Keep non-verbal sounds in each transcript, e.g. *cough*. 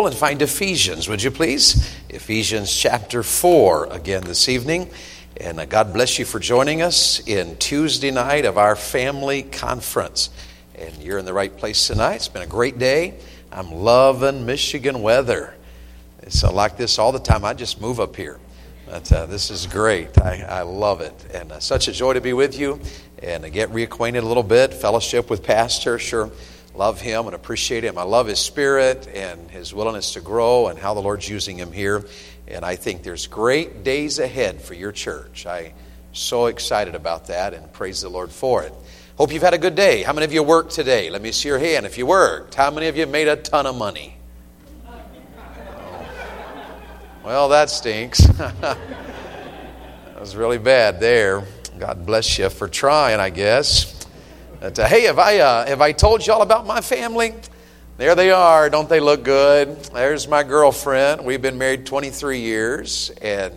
Bible and find Ephesians, would you please? Ephesians chapter 4 again this evening. And uh, God bless you for joining us in Tuesday night of our family conference. And you're in the right place tonight. It's been a great day. I'm loving Michigan weather. It's uh, like this all the time. I just move up here. But uh, this is great. I, I love it. And uh, such a joy to be with you and to get reacquainted a little bit, fellowship with Pastor. Sure, love him and appreciate him. I love his spirit his willingness to grow and how the Lord's using him here. And I think there's great days ahead for your church. I'm so excited about that and praise the Lord for it. Hope you've had a good day. How many of you worked today? Let me see your hand if you worked. How many of you made a ton of money? Well, that stinks. *laughs* that was really bad there. God bless you for trying, I guess. But, uh, hey, have I, uh, have I told you all about my family? There they are. Don't they look good? There's my girlfriend. We've been married 23 years, and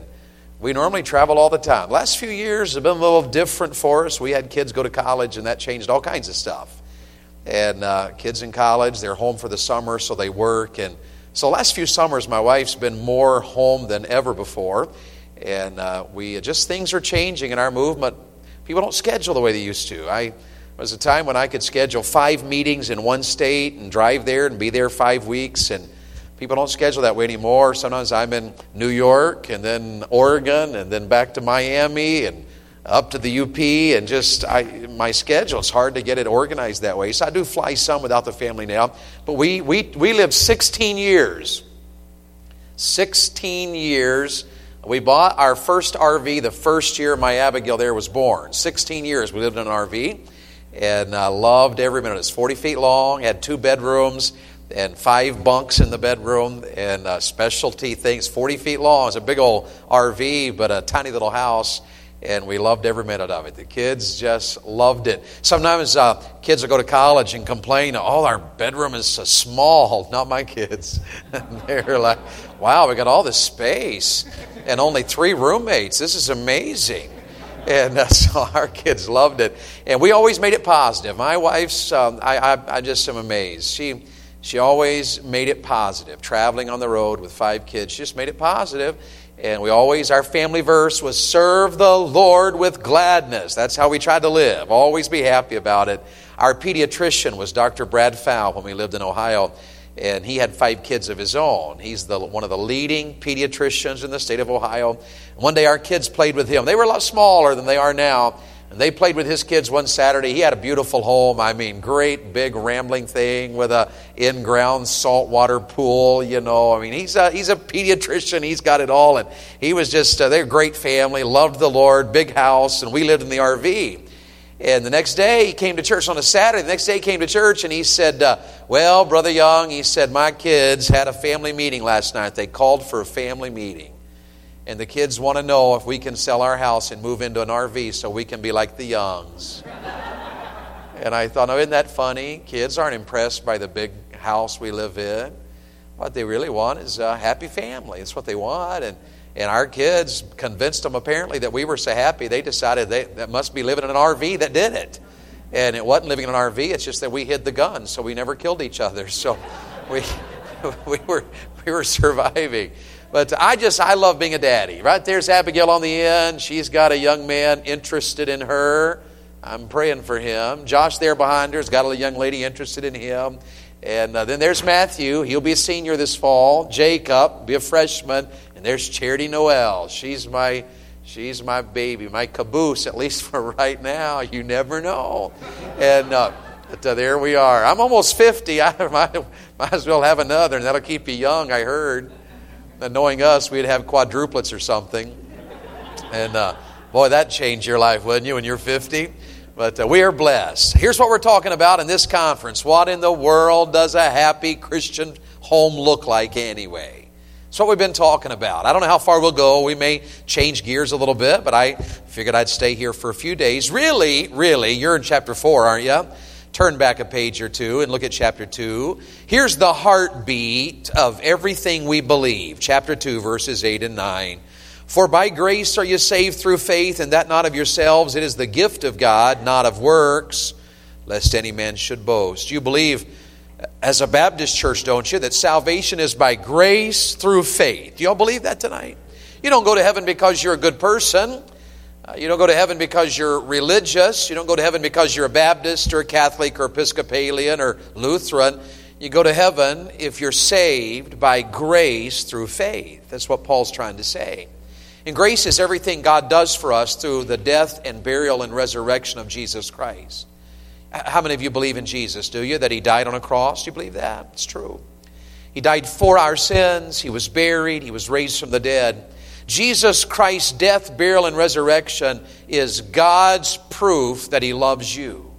we normally travel all the time. Last few years have been a little different for us. We had kids go to college, and that changed all kinds of stuff. And uh, kids in college, they're home for the summer, so they work. And so, last few summers, my wife's been more home than ever before. And uh, we just things are changing in our movement. People don't schedule the way they used to. I was a time when I could schedule five meetings in one state and drive there and be there five weeks. And people don't schedule that way anymore. Sometimes I'm in New York and then Oregon and then back to Miami and up to the UP and just I, my schedule. It's hard to get it organized that way. So I do fly some without the family now. But we, we, we lived 16 years. 16 years. We bought our first RV the first year my Abigail there was born. 16 years we lived in an RV and uh, loved every minute. It's 40 feet long, had two bedrooms and five bunks in the bedroom and uh, specialty things, 40 feet long. It's a big old RV, but a tiny little house and we loved every minute of it. The kids just loved it. Sometimes uh, kids will go to college and complain, "Oh, our bedroom is so small." *laughs* Not my kids. *laughs* They're like, "Wow, we got all this space and only three roommates. This is amazing." And uh, *laughs* so our kids loved it, and we always made it positive. My wife's, um, I, I, I just am amazed. She, she always made it positive. Traveling on the road with five kids, she just made it positive and we always, our family verse was serve the Lord with gladness. That's how we tried to live. Always be happy about it. Our pediatrician was Dr. Brad Fowl when we lived in Ohio, and he had five kids of his own. He's the, one of the leading pediatricians in the state of Ohio. One day our kids played with him. They were a lot smaller than they are now, and they played with his kids one Saturday. He had a beautiful home. I mean, great big rambling thing with a in-ground saltwater pool. You know, I mean, he's a he's a pediatrician. He's got it all, and he was just uh, they're a great family. Loved the Lord. Big house, and we lived in the RV. And the next day he came to church on a Saturday. The next day he came to church and he said, uh, "Well, brother Young," he said, "my kids had a family meeting last night. They called for a family meeting." And the kids want to know if we can sell our house and move into an RV so we can be like the Youngs. *laughs* and I thought, oh, isn't that funny? Kids aren't impressed by the big house we live in. What they really want is a happy family. It's what they want. And, and our kids convinced them apparently that we were so happy, they decided they, that must be living in an RV that did it. And it wasn't living in an RV, it's just that we hid the guns, so we never killed each other. *laughs* So we, *laughs* we, were, we were surviving. But I just, I love being a daddy. Right there's Abigail on the end. She's got a young man interested in her. I'm praying for him. Josh there behind her's got a young lady interested in him. And uh, then there's Matthew. He'll be a senior this fall. Jacob, be a freshman. And there's Charity Noel. She's my, she's my baby, my caboose, at least *laughs* for right now. You never know. And uh, but, uh, there we are. I'm almost 50. *laughs* I might, might as well have another, and that'll keep you young, I heard knowing us, we'd have quadruplets or something. And uh, boy, that changed your life, wouldn't you, when you're 50? But uh, we are blessed. Here's what we're talking about in this conference. What in the world does a happy Christian home look like anyway? That's what we've been talking about. I don't know how far we'll go. We may change gears a little bit, but I figured I'd stay here for a few days. Really, really, you're in chapter 4, aren't you? Turn back a page or two and look at chapter 2. Here's the heartbeat of everything we believe. Chapter 2, verses 8 and 9. For by grace are you saved through faith, and that not of yourselves. It is the gift of God, not of works, lest any man should boast. You believe, as a Baptist church, don't you, that salvation is by grace through faith. Do y'all believe that tonight? You don't go to heaven because you're a good person. Uh, you don't go to heaven because you're religious. You don't go to heaven because you're a Baptist or a Catholic or Episcopalian or Lutheran. You go to heaven if you're saved by grace through faith. That's what Paul's trying to say. And grace is everything God does for us through the death and burial and resurrection of Jesus Christ. How many of you believe in Jesus, do you? That He died on a cross? Do you believe that? It's true. He died for our sins. He was buried. He was raised from the dead. Jesus Christ's death, burial, and resurrection is God's proof that He loves you.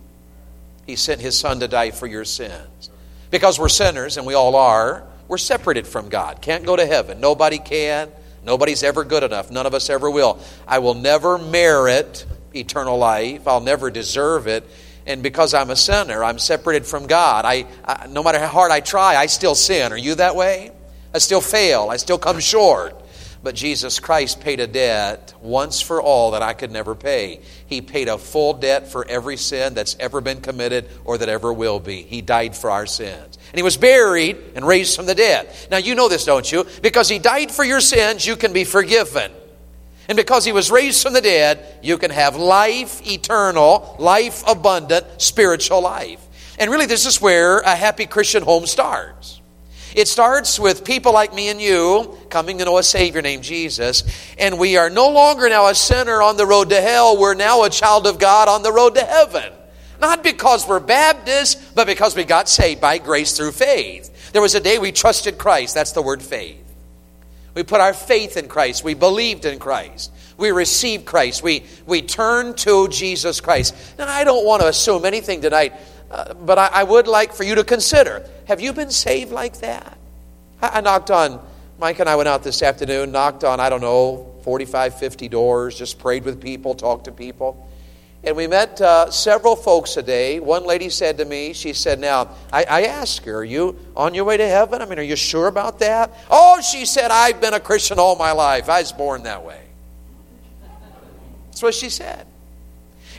He sent His Son to die for your sins. Because we're sinners, and we all are, we're separated from God. Can't go to heaven. Nobody can. Nobody's ever good enough. None of us ever will. I will never merit eternal life. I'll never deserve it. And because I'm a sinner, I'm separated from God. I, I, no matter how hard I try, I still sin. Are you that way? I still fail. I still come short. But Jesus Christ paid a debt once for all that I could never pay. He paid a full debt for every sin that's ever been committed or that ever will be. He died for our sins. And he was buried and raised from the dead. Now, you know this, don't you? Because he died for your sins, you can be forgiven. And because he was raised from the dead, you can have life eternal, life abundant, spiritual life. And really, this is where a happy Christian home starts. It starts with people like me and you coming to know a Savior named Jesus, and we are no longer now a sinner on the road to hell. We're now a child of God on the road to heaven. Not because we're Baptists, but because we got saved by grace through faith. There was a day we trusted Christ. That's the word faith. We put our faith in Christ. We believed in Christ. We received Christ. We, we turned to Jesus Christ. Now, I don't want to assume anything tonight, uh, but I, I would like for you to consider have you been saved like that? I, I knocked on, Mike and I went out this afternoon, knocked on, I don't know, 45, 50 doors, just prayed with people, talked to people. And we met uh, several folks a day. One lady said to me, she said, Now, I, I asked her, Are you on your way to heaven? I mean, are you sure about that? Oh, she said, I've been a Christian all my life. I was born that way. That's what she said.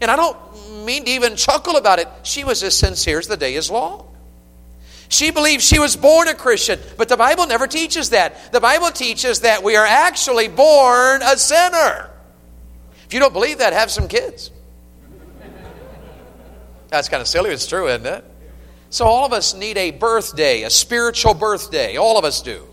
And I don't mean to even chuckle about it. She was as sincere as the day is long. She believed she was born a Christian, but the Bible never teaches that. The Bible teaches that we are actually born a sinner. If you don't believe that, have some kids. That's kind of silly, it's true, isn't it? So, all of us need a birthday, a spiritual birthday. All of us do.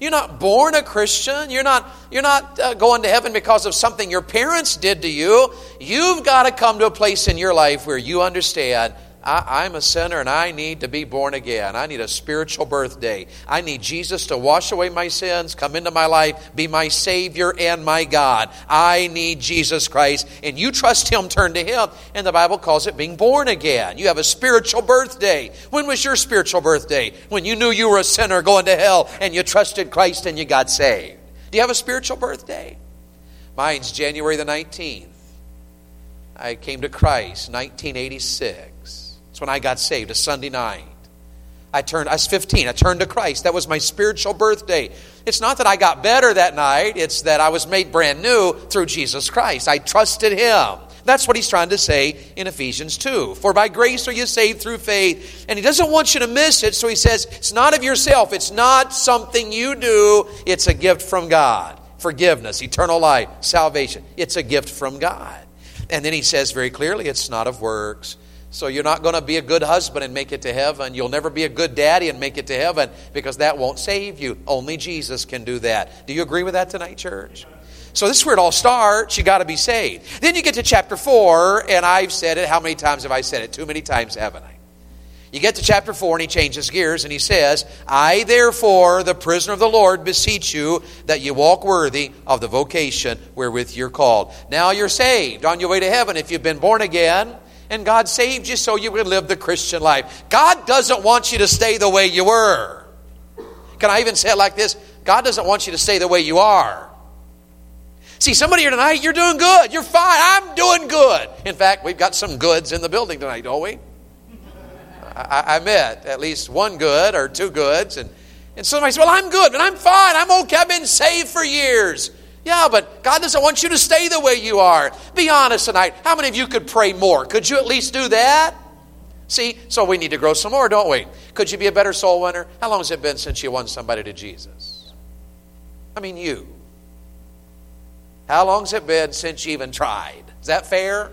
You're not born a Christian. You're not, you're not uh, going to heaven because of something your parents did to you. You've got to come to a place in your life where you understand I, am a sinner and I need to be born again. I need a spiritual birthday. I need Jesus to wash away my sins, come into my life, be my Savior and my God. I need Jesus Christ. And you trust Him, turn to Him. And the Bible calls it being born again. You have a spiritual birthday. When was your spiritual birthday? When you knew you were a sinner going to hell and you trusted Christ and you got saved. Do you have a spiritual birthday? Mine's January the 19th. I came to Christ, 1986. When I got saved, a Sunday night. I turned, I was 15. I turned to Christ. That was my spiritual birthday. It's not that I got better that night, it's that I was made brand new through Jesus Christ. I trusted Him. That's what he's trying to say in Ephesians 2. For by grace are you saved through faith. And he doesn't want you to miss it, so he says, it's not of yourself. It's not something you do. It's a gift from God. Forgiveness, eternal life, salvation. It's a gift from God. And then he says very clearly, it's not of works. So you're not going to be a good husband and make it to heaven. You'll never be a good daddy and make it to heaven because that won't save you. Only Jesus can do that. Do you agree with that tonight, church? So this is where it all starts. You got to be saved. Then you get to chapter 4, and I've said it. How many times have I said it? Too many times, haven't I? You get to chapter 4, and he changes gears, and he says, I, therefore, the prisoner of the Lord, beseech you that you walk worthy of the vocation wherewith you're called. Now you're saved on your way to heaven if you've been born again and God saved you so you would live the Christian life. God doesn't want you to stay the way you were. Can I even say it like this? God doesn't want you to stay the way you are. See, somebody here tonight, you're doing good. You're fine. I'm doing good. In fact, we've got some goods in the building tonight, don't we? I, I met at least one good or two goods. And, and somebody said, Well, I'm good, and I'm fine. I'm okay. I've been saved for years. Yeah, but God doesn't want you to stay the way you are. Be honest tonight. How many of you could pray more? Could you at least do that? See, so we need to grow some more, don't we? Could you be a better soul winner? How long has it been since you won somebody to Jesus? I mean, you. How long has it been since you even tried? Is that fair?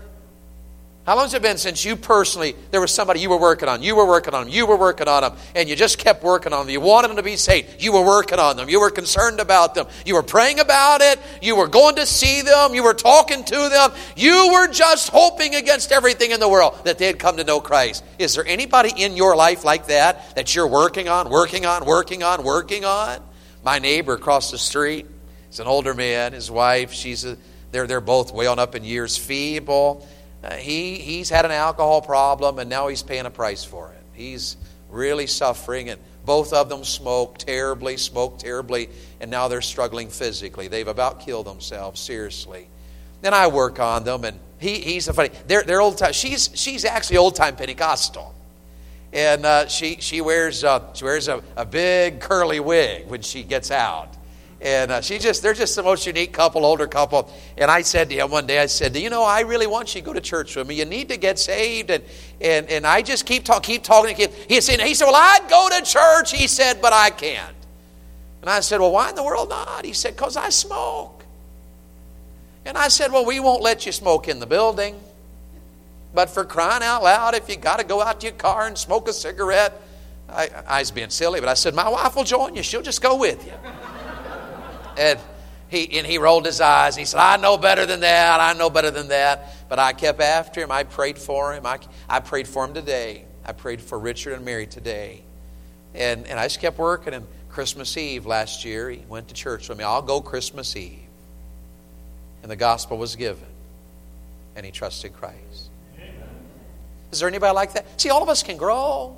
How long has it been since you personally, there was somebody you were working on, you were working on them, you were working on them, and you just kept working on them? You wanted them to be saved. You were working on them. You were concerned about them. You were praying about it. You were going to see them. You were talking to them. You were just hoping against everything in the world that they'd come to know Christ. Is there anybody in your life like that that you're working on, working on, working on, working on? My neighbor across the street is an older man. His wife, she's a, they're, they're both way on up in years, feeble uh, he, he's had an alcohol problem and now he's paying a price for it. He's really suffering, and both of them smoke terribly, smoke terribly, and now they're struggling physically. They've about killed themselves, seriously. Then I work on them, and he, he's a funny. They're, they're old time. She's, she's actually old time Pentecostal. And uh, she, she wears, uh, she wears a, a big curly wig when she gets out and uh, she just they're just the most unique couple older couple. And i said to him one day i said Do you know i really want you to go to church with me. You need to get saved. And and, and i just keep, talk, keep talking to him. He said, he said well i'd go to church he said but i can't. And i said well why in the world not? He said because i smoke. And I said, Well, we won't let you smoke in the building. But for crying out loud, if you got to go out to your car and smoke a cigarette, I, I was being silly, but I said, My wife will join you. She'll just go with you. And he, and he rolled his eyes. He said, I know better than that. I know better than that. But I kept after him. I prayed for him. I, I prayed for him today. I prayed for Richard and Mary today. And, and I just kept working. And Christmas Eve last year, he went to church with me. I'll go Christmas Eve. And the gospel was given. And he trusted Christ. Amen. Is there anybody like that? See, all of us can grow.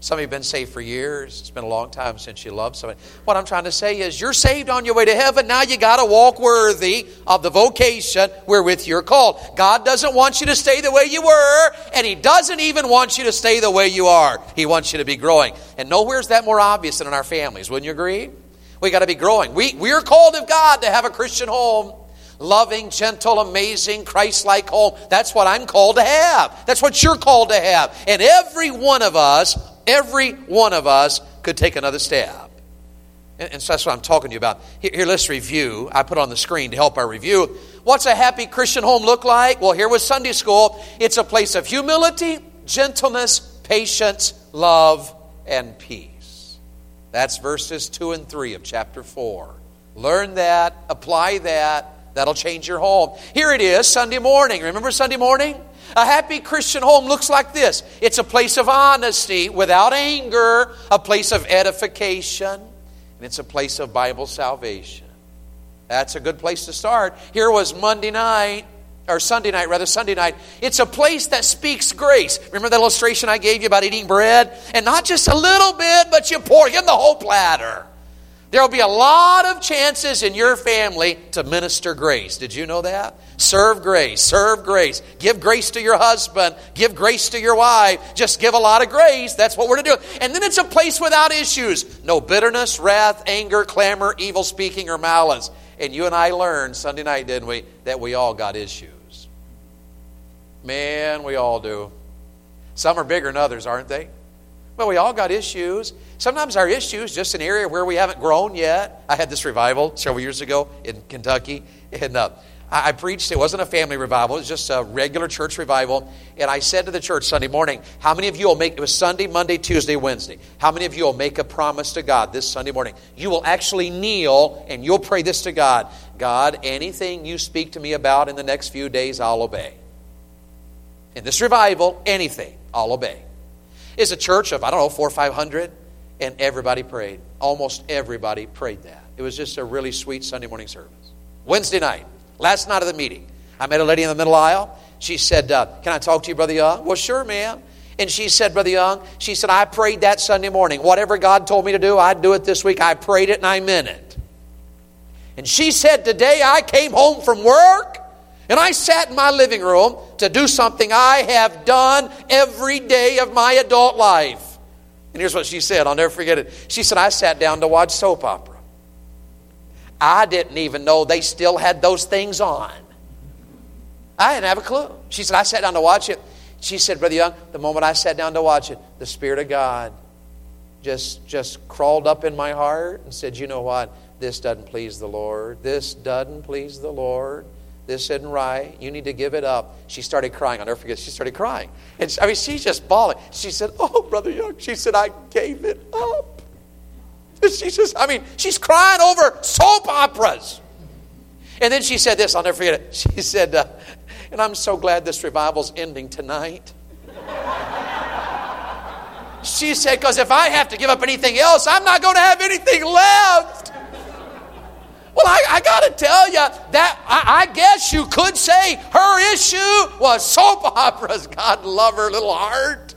Some of you have been saved for years. It's been a long time since you loved somebody. What I'm trying to say is, you're saved on your way to heaven. Now you got to walk worthy of the vocation wherewith you're called. God doesn't want you to stay the way you were, and He doesn't even want you to stay the way you are. He wants you to be growing. And nowhere's that more obvious than in our families. Wouldn't you agree? We got to be growing. We, we're called of God to have a Christian home loving, gentle, amazing, Christ like home. That's what I'm called to have. That's what you're called to have. And every one of us Every one of us could take another step. And, so that's what I'm talking to you about. Here, here, let's review. I put on the screen to help our review. What's a happy Christian home look like? Well, here was Sunday school. It's a place of humility, gentleness, patience, love, and peace. That's verses 2 and 3 of chapter 4. Learn that, apply that. That'll change your home. Here it is, Sunday morning. Remember Sunday morning? A happy Christian home looks like this it's a place of honesty without anger, a place of edification, and it's a place of Bible salvation. That's a good place to start. Here was Monday night, or Sunday night, rather, Sunday night. It's a place that speaks grace. Remember that illustration I gave you about eating bread? And not just a little bit, but you pour in the whole platter. There will be a lot of chances in your family to minister grace. Did you know that? Serve grace, serve grace. Give grace to your husband, give grace to your wife. Just give a lot of grace. That's what we're to do. And then it's a place without issues no bitterness, wrath, anger, clamor, evil speaking, or malice. And you and I learned Sunday night, didn't we, that we all got issues. Man, we all do. Some are bigger than others, aren't they? Well, we all got issues. Sometimes our issues just an area where we haven't grown yet. I had this revival several years ago in Kentucky, and uh, I preached. It wasn't a family revival; it was just a regular church revival. And I said to the church Sunday morning, "How many of you will make it was Sunday, Monday, Tuesday, Wednesday? How many of you will make a promise to God this Sunday morning? You will actually kneel and you'll pray this to God: God, anything you speak to me about in the next few days, I'll obey. In this revival, anything, I'll obey." Is a church of, I don't know, four or five hundred, and everybody prayed. Almost everybody prayed that. It was just a really sweet Sunday morning service. Wednesday night, last night of the meeting, I met a lady in the middle aisle. She said, uh, Can I talk to you, Brother Young? Well, sure, ma'am. And she said, Brother Young, she said, I prayed that Sunday morning. Whatever God told me to do, I'd do it this week. I prayed it and I meant it. And she said, Today I came home from work and I sat in my living room to do something I have done every day of my adult life. And here's what she said I'll never forget it. She said, I sat down to watch soap opera. I didn't even know they still had those things on. I didn't have a clue. She said, I sat down to watch it. She said, Brother Young, the moment I sat down to watch it, the Spirit of God just, just crawled up in my heart and said, You know what? This doesn't please the Lord. This doesn't please the Lord. This isn't right. You need to give it up. She started crying. I'll never forget. She started crying. And I mean, she's just bawling. She said, Oh, Brother Young. She said, I gave it up. She says, I mean, she's crying over soap operas. And then she said this, I'll never forget it. *laughs* She said, uh, and I'm so glad this revival's ending tonight. she said, because if I have to give up anything else, I'm not going to have anything left. Well, I, I got to tell you that I, I, guess you could say her issue was soap *laughs* operas. God love her little heart.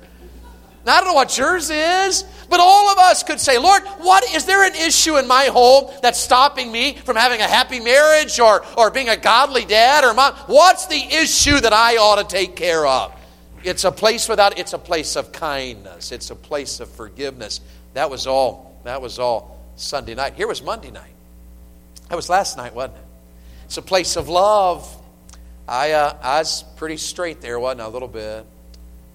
Now, I don't know what yours is, but all of us could say, Lord, what is there an issue in my home that's stopping me from having a happy marriage or, or being a godly dad or mom? What's the issue that I ought to take care of? It's a place without, it's a place of kindness. It's a place of forgiveness. That was all. That was all Sunday night. Here was Monday night. That was last night, wasn't it? It's a place of love. I, uh, I was pretty straight there, wasn't I? A little bit.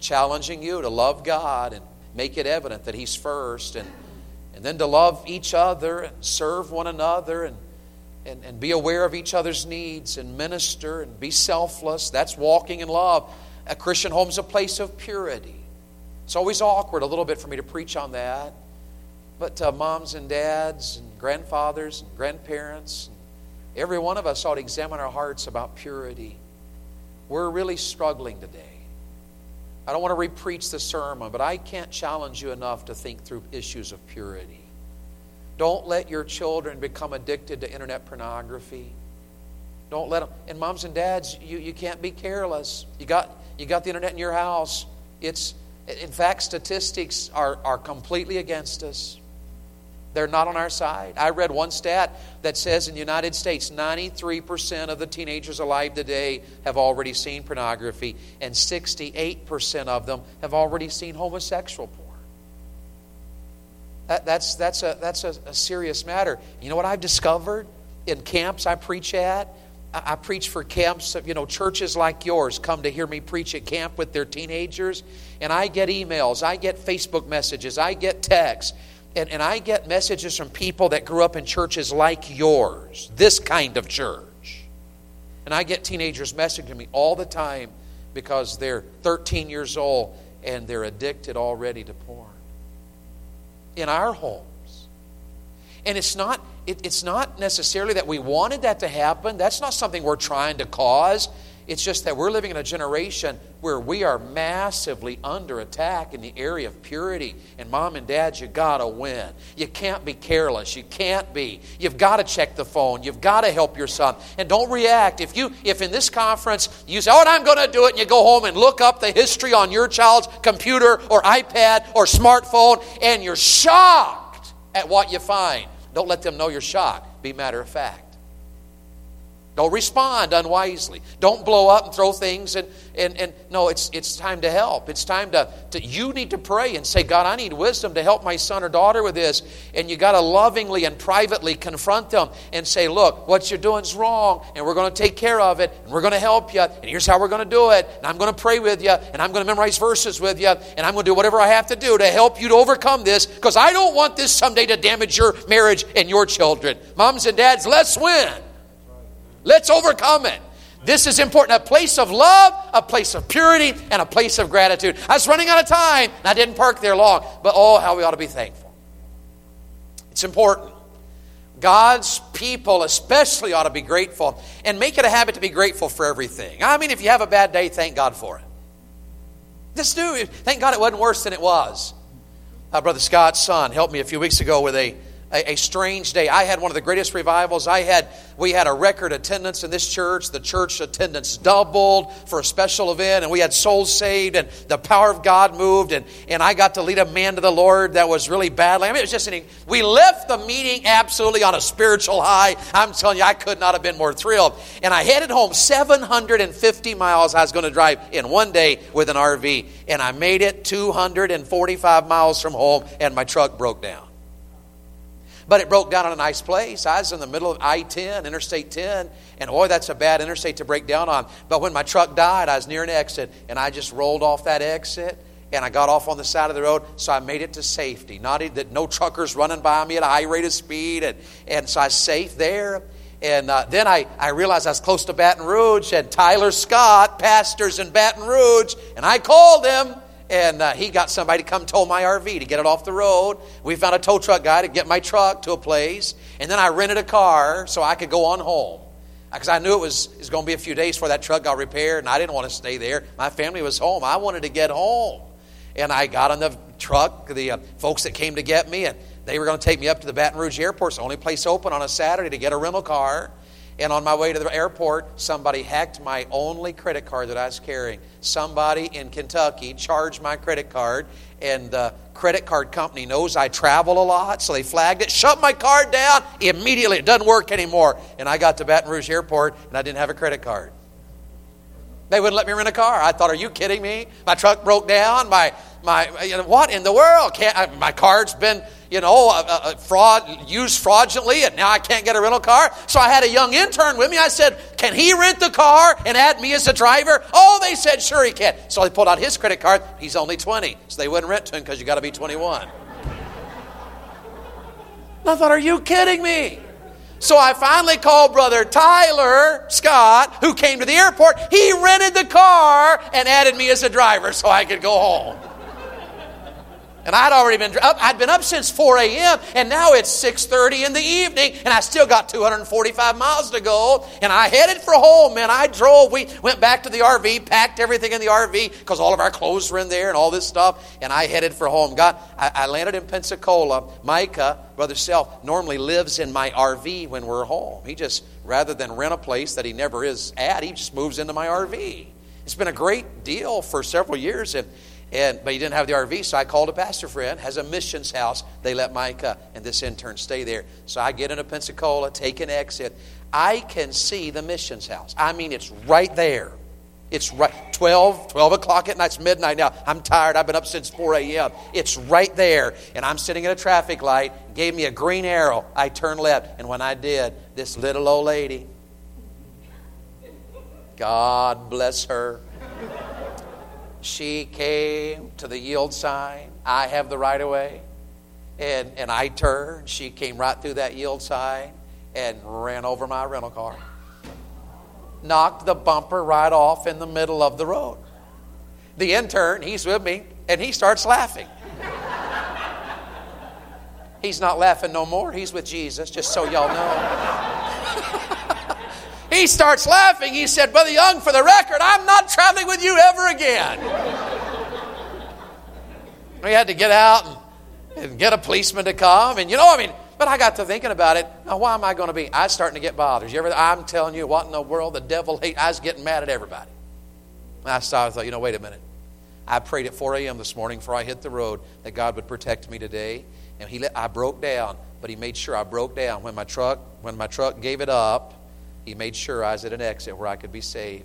Challenging you to love God and make it evident that He's first, and, and then to love each other and serve one another. And, and, and be aware of each other's needs and minister and be selfless. That's walking in love. A Christian home is a place of purity. It's always awkward a little bit for me to preach on that. But uh, moms and dads and grandfathers and grandparents, and every one of us ought to examine our hearts about purity. We're really struggling today. I don't want to repreach the sermon, but I can't challenge you enough to think through issues of purity. Don't let your children become addicted to internet pornography. Don't let them. And moms and dads, you, you can't be careless. You got, you got the internet in your house. It's, in fact, statistics are, are completely against us. They're not on our side. I read one stat that says in the United States, 93% of the teenagers alive today have already seen pornography, and 68% of them have already seen homosexual porn. That, that's that's, a, that's a, a serious matter. You know what I've discovered in camps I preach at? I, I preach for camps, you know, churches like yours come to hear me preach at camp with their teenagers, and I get emails, I get Facebook messages, I get texts, and, and I get messages from people that grew up in churches like yours, this kind of church. And I get teenagers messaging me all the time because they're 13 years old and they're addicted already to porn in our homes. And it's not, it, it's not necessarily that we wanted that to happen. That's not something we're trying to cause. It's just that we're living in a generation where we are massively under attack in the area of purity. And mom and dad, you gotta win. You can't be careless. You can't be. You've got to check the phone. You've got to help your son. And don't react. If you if in this conference you say, "Oh, I'm going to do it," and you go home and look up the history on your child's computer or iPad or smartphone, and you're shocked at what you find, don't let them know you're shocked. Be matter of fact. Don't respond unwisely. Don't blow up and throw things. And, and, and no, it's, it's time to help. It's time to, to, you need to pray and say, God, I need wisdom to help my son or daughter with this. And you got to lovingly and privately confront them and say, look, what you're doing is wrong. And we're going to take care of it. And we're going to help you. And here's how we're going to do it. And I'm going to pray with you. And I'm going to memorize verses with you. And I'm going to do whatever I have to do to help you to overcome this because I don't want this someday to damage your marriage and your children. Moms and dads, let's win. Let's overcome it. This is important. A place of love, a place of purity, and a place of gratitude. I was running out of time, and I didn't park there long, but oh, how we ought to be thankful. It's important. God's people especially ought to be grateful and make it a habit to be grateful for everything. I mean, if you have a bad day, thank God for it. Just do. Thank God it wasn't worse than it was. Uh, Brother Scott's son helped me a few weeks ago with a a, a, strange day. I had one of the greatest revivals. I had we had a record attendance in this church. The church attendance doubled for a special event, and we had souls saved, and the power of God moved, and, and I got to lead a man to the Lord that was really badly. I mean, it was just an, we left the meeting absolutely on a spiritual high. I'm telling you, I could not have been more thrilled. And I headed home 750 miles. I was going to drive in one day with an RV, and I made it 245 miles from home, and my truck broke down. But it broke down in a nice place. I was in the middle of I 10, Interstate 10, and boy, that's a bad interstate to break down on. But when my truck died, I was near an exit, and I just rolled off that exit and I got off on the side of the road, so I made it to safety. Not that no truckers running by me at a high rate of speed, and, and so I was safe there. And uh, then I, I realized I was close to Baton Rouge, and Tyler Scott pastors in Baton Rouge, and I called him and uh, he got somebody to come tow my RV to get it off the road. We found a tow truck guy to get my truck to a place, and then I rented a car so I could go on home because I knew it was, was going to be a few days before that truck got repaired, and I didn't want to stay there. My family was home. I wanted to get home, and I got on the truck. The uh, folks that came to get me, and they were going to take me up to the Baton Rouge airport. It's the only place open on a Saturday to get a rental car. And on my way to the airport, somebody hacked my only credit card that I was carrying. Somebody in Kentucky charged my credit card, and the credit card company knows I travel a lot, so they flagged it, shut my card down immediately. It doesn't work anymore. And I got to Baton Rouge Airport, and I didn't have a credit card. They wouldn't let me rent a car. I thought, are you kidding me? My truck broke down. My, my, you know, what in the world? Can't, I, my card's been you know, uh, uh, uh, fraud used fraudulently, and now I can't get a rental car. So I had a young intern with me. I said, "Can he rent the car and add me as a driver?" Oh, they said, "Sure, he can." So I pulled out his credit card. He's only twenty, so they wouldn't rent to him because you got to be twenty-one. I thought, "Are you kidding me?" So I finally called Brother Tyler Scott, who came to the airport. He rented the car and added me as a driver so I could go home. And I'd already been up, I'd been up since 4 a.m. and now it's 6:30 in the evening and I still got 245 miles to go and I headed for home, man. I drove, we went back to the RV, packed everything in the RV because all of our clothes were in there and all this stuff, and I headed for home. Got I, I landed in Pensacola. Micah, brother Self, normally lives in my RV when we're home. He just rather than rent a place that he never is at, he just moves into my RV. It's been a great deal for several years and and, but he didn't have the RV, so I called a pastor friend, has a missions house. They let Micah and this intern stay there. So I get into Pensacola, take an exit. I can see the missions house. I mean, it's right there. It's right 12, 12 o'clock at night. It's midnight now. I'm tired. I've been up since 4 a.m. It's right there. And I'm sitting at a traffic light, gave me a green arrow. I turned left. And when I did, this little old lady, God bless her she came to the yield sign. I have the right of way. And, and I turned. She came right through that yield sign and ran over my rental car. Knocked the bumper right off in the middle of the road. The intern, he's with me, and he starts laughing. He's not laughing no more. He's with Jesus, just so y'all know. He starts laughing. He said, Brother Young, for the record, I'm not traveling with you ever again. we had to get out and, and, get a policeman to come. And you know, I mean, but I got to thinking about it. Now, why am I going to be? I was starting to get bothered. You ever, I'm telling you, what in the world? The devil hate. I was getting mad at everybody. And I started, I thought, you know, wait a minute. I prayed at 4 a.m. this morning before I hit the road that God would protect me today. And he let, I broke down, but he made sure I broke down when my truck when my truck gave it up he made sure I was at an exit where I could be safe.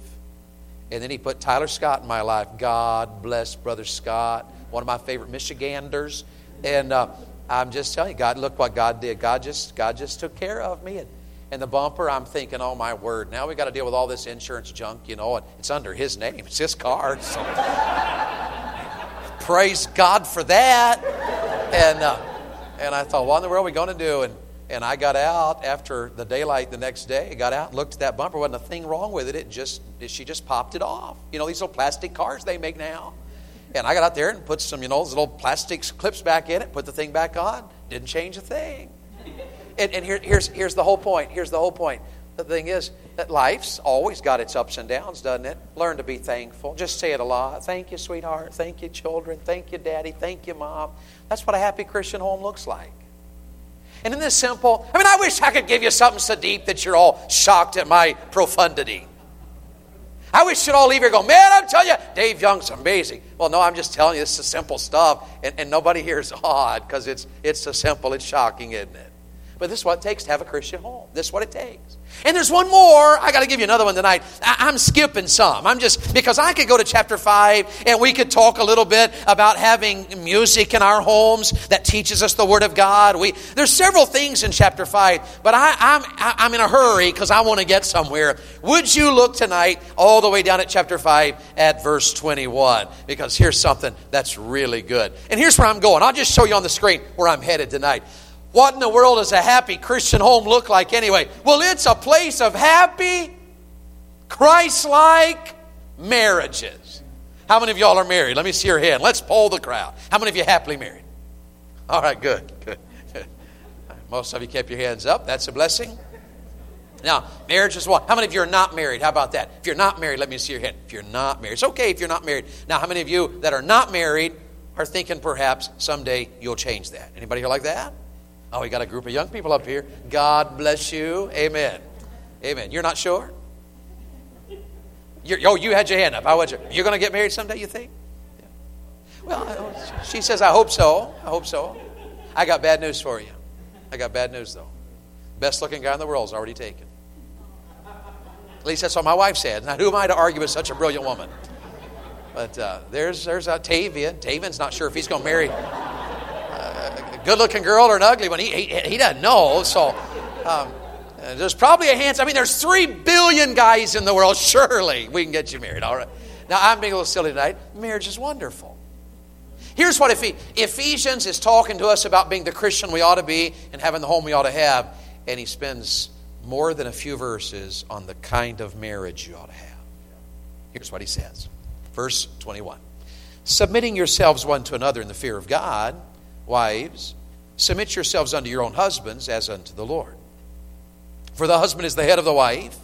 And then he put Tyler Scott in my life. God bless Brother Scott, one of my favorite Michiganders. And uh, I'm just telling you, God, look what God did. God just, God just took care of me. And, and the bumper, I'm thinking, oh my word, now we got to deal with all this insurance junk, you know, and it's under his name. It's his car. So *laughs* praise God for that. And, uh, and I thought, what in the world are we going to do? And and I got out after the daylight the next day. Got out, looked at that bumper. wasn't a thing wrong with it. It just she just popped it off. You know these little plastic cars they make now. And I got out there and put some, you know, those little plastic clips back in it. Put the thing back on. Didn't change a thing. And, and here, here's here's the whole point. Here's the whole point. The thing is that life's always got its ups and downs, doesn't it? Learn to be thankful. Just say it a lot. Thank you, sweetheart. Thank you, children. Thank you, daddy. Thank you, mom. That's what a happy Christian home looks like. And isn't this simple? I mean, I wish I could give you something so deep that you're all shocked at my profundity. I wish you'd all leave here going, man, I'm telling you, Dave Young's amazing. Well, no, I'm just telling you, this is simple stuff, and, and nobody here is *laughs* odd because it's, it's so simple, it's shocking, isn't it? But this is what it takes to have a Christian home. This is what it takes. And there's one more. I got to give you another one tonight. I, am skipping some. I'm just, because I could go to chapter 5 and we could talk a little bit about having music in our homes that teaches us the Word of God. We, there's several things in chapter 5, but I, I'm, I'm in a hurry because I want to get somewhere. Would you look tonight all the way down at chapter 5 at verse 21? Because here's something that's really good. And here's where I'm going. I'll just show you on the screen where I'm headed tonight. What in the world does a happy Christian home look like anyway? Well, it's a place of happy, Christ like marriages. How many of y'all are married? Let me see your hand. Let's poll the crowd. How many of you happily married? All right, good, good. *laughs* Most of you kept your hands up. That's a blessing. Now, marriage is what? How many of you are not married? How about that? If you're not married, let me see your hand. If you're not married, it's okay if you're not married. Now, how many of you that are not married are thinking perhaps someday you'll change that? Anybody here like that? Oh, we got a group of young people up here. God bless you. Amen. Amen. You're not sure? You're, oh, you had your hand up. How was you? You're going to get married someday, you think? Yeah. Well, she says, I hope so. I hope so. I got bad news for you. I got bad news, though. Best looking guy in the world is already taken. At least that's what my wife said. Now, who am I to argue with such a brilliant woman? But uh, there's there's uh, Tavian. Tavian's not sure if he's going to marry good looking girl or an ugly one. He, he, he doesn't know. So um, there's probably a handsome, I mean, there's three billion guys in the world. *laughs* Surely we can get you married. All right. Now, I'm being a little silly tonight. Marriage is wonderful. Here's what Ephesians is talking to us about being the Christian we ought to be and having the home we ought to have. and he spends more than a few verses on the kind of marriage you ought to have. Here's what he says Verse 21 Submitting yourselves one to another in the fear of God, wives, submit yourselves unto your own husbands as unto the Lord. For the husband is the head of the wife,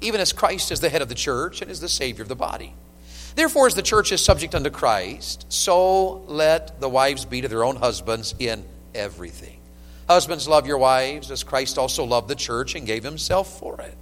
even as Christ is the head of the church and is the Savior of the body. Therefore, as the church is subject unto Christ, so let the wives be to their own husbands in everything. Husbands, love your wives as Christ also loved the church and gave himself for it,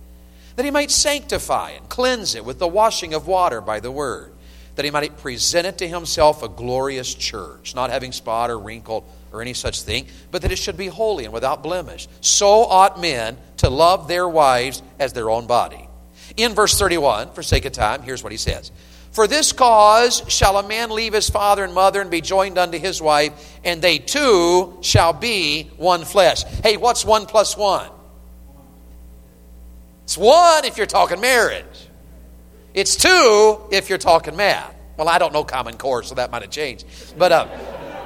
that he might sanctify and cleanse it with the washing of water by the word, that he might present it to himself a glorious church, not having spot or wrinkle or any such thing, but that it should be holy and without blemish. So ought men to love their wives as their own body. In verse 31, for sake of time, here's what he says. For this cause shall a man leave his father and mother and be joined unto his wife, and they two shall be one flesh. Hey, what's one plus one? It's one if you're talking marriage. It's two if you're talking math. Well, I don't know Common Core, so that might have changed. But uh,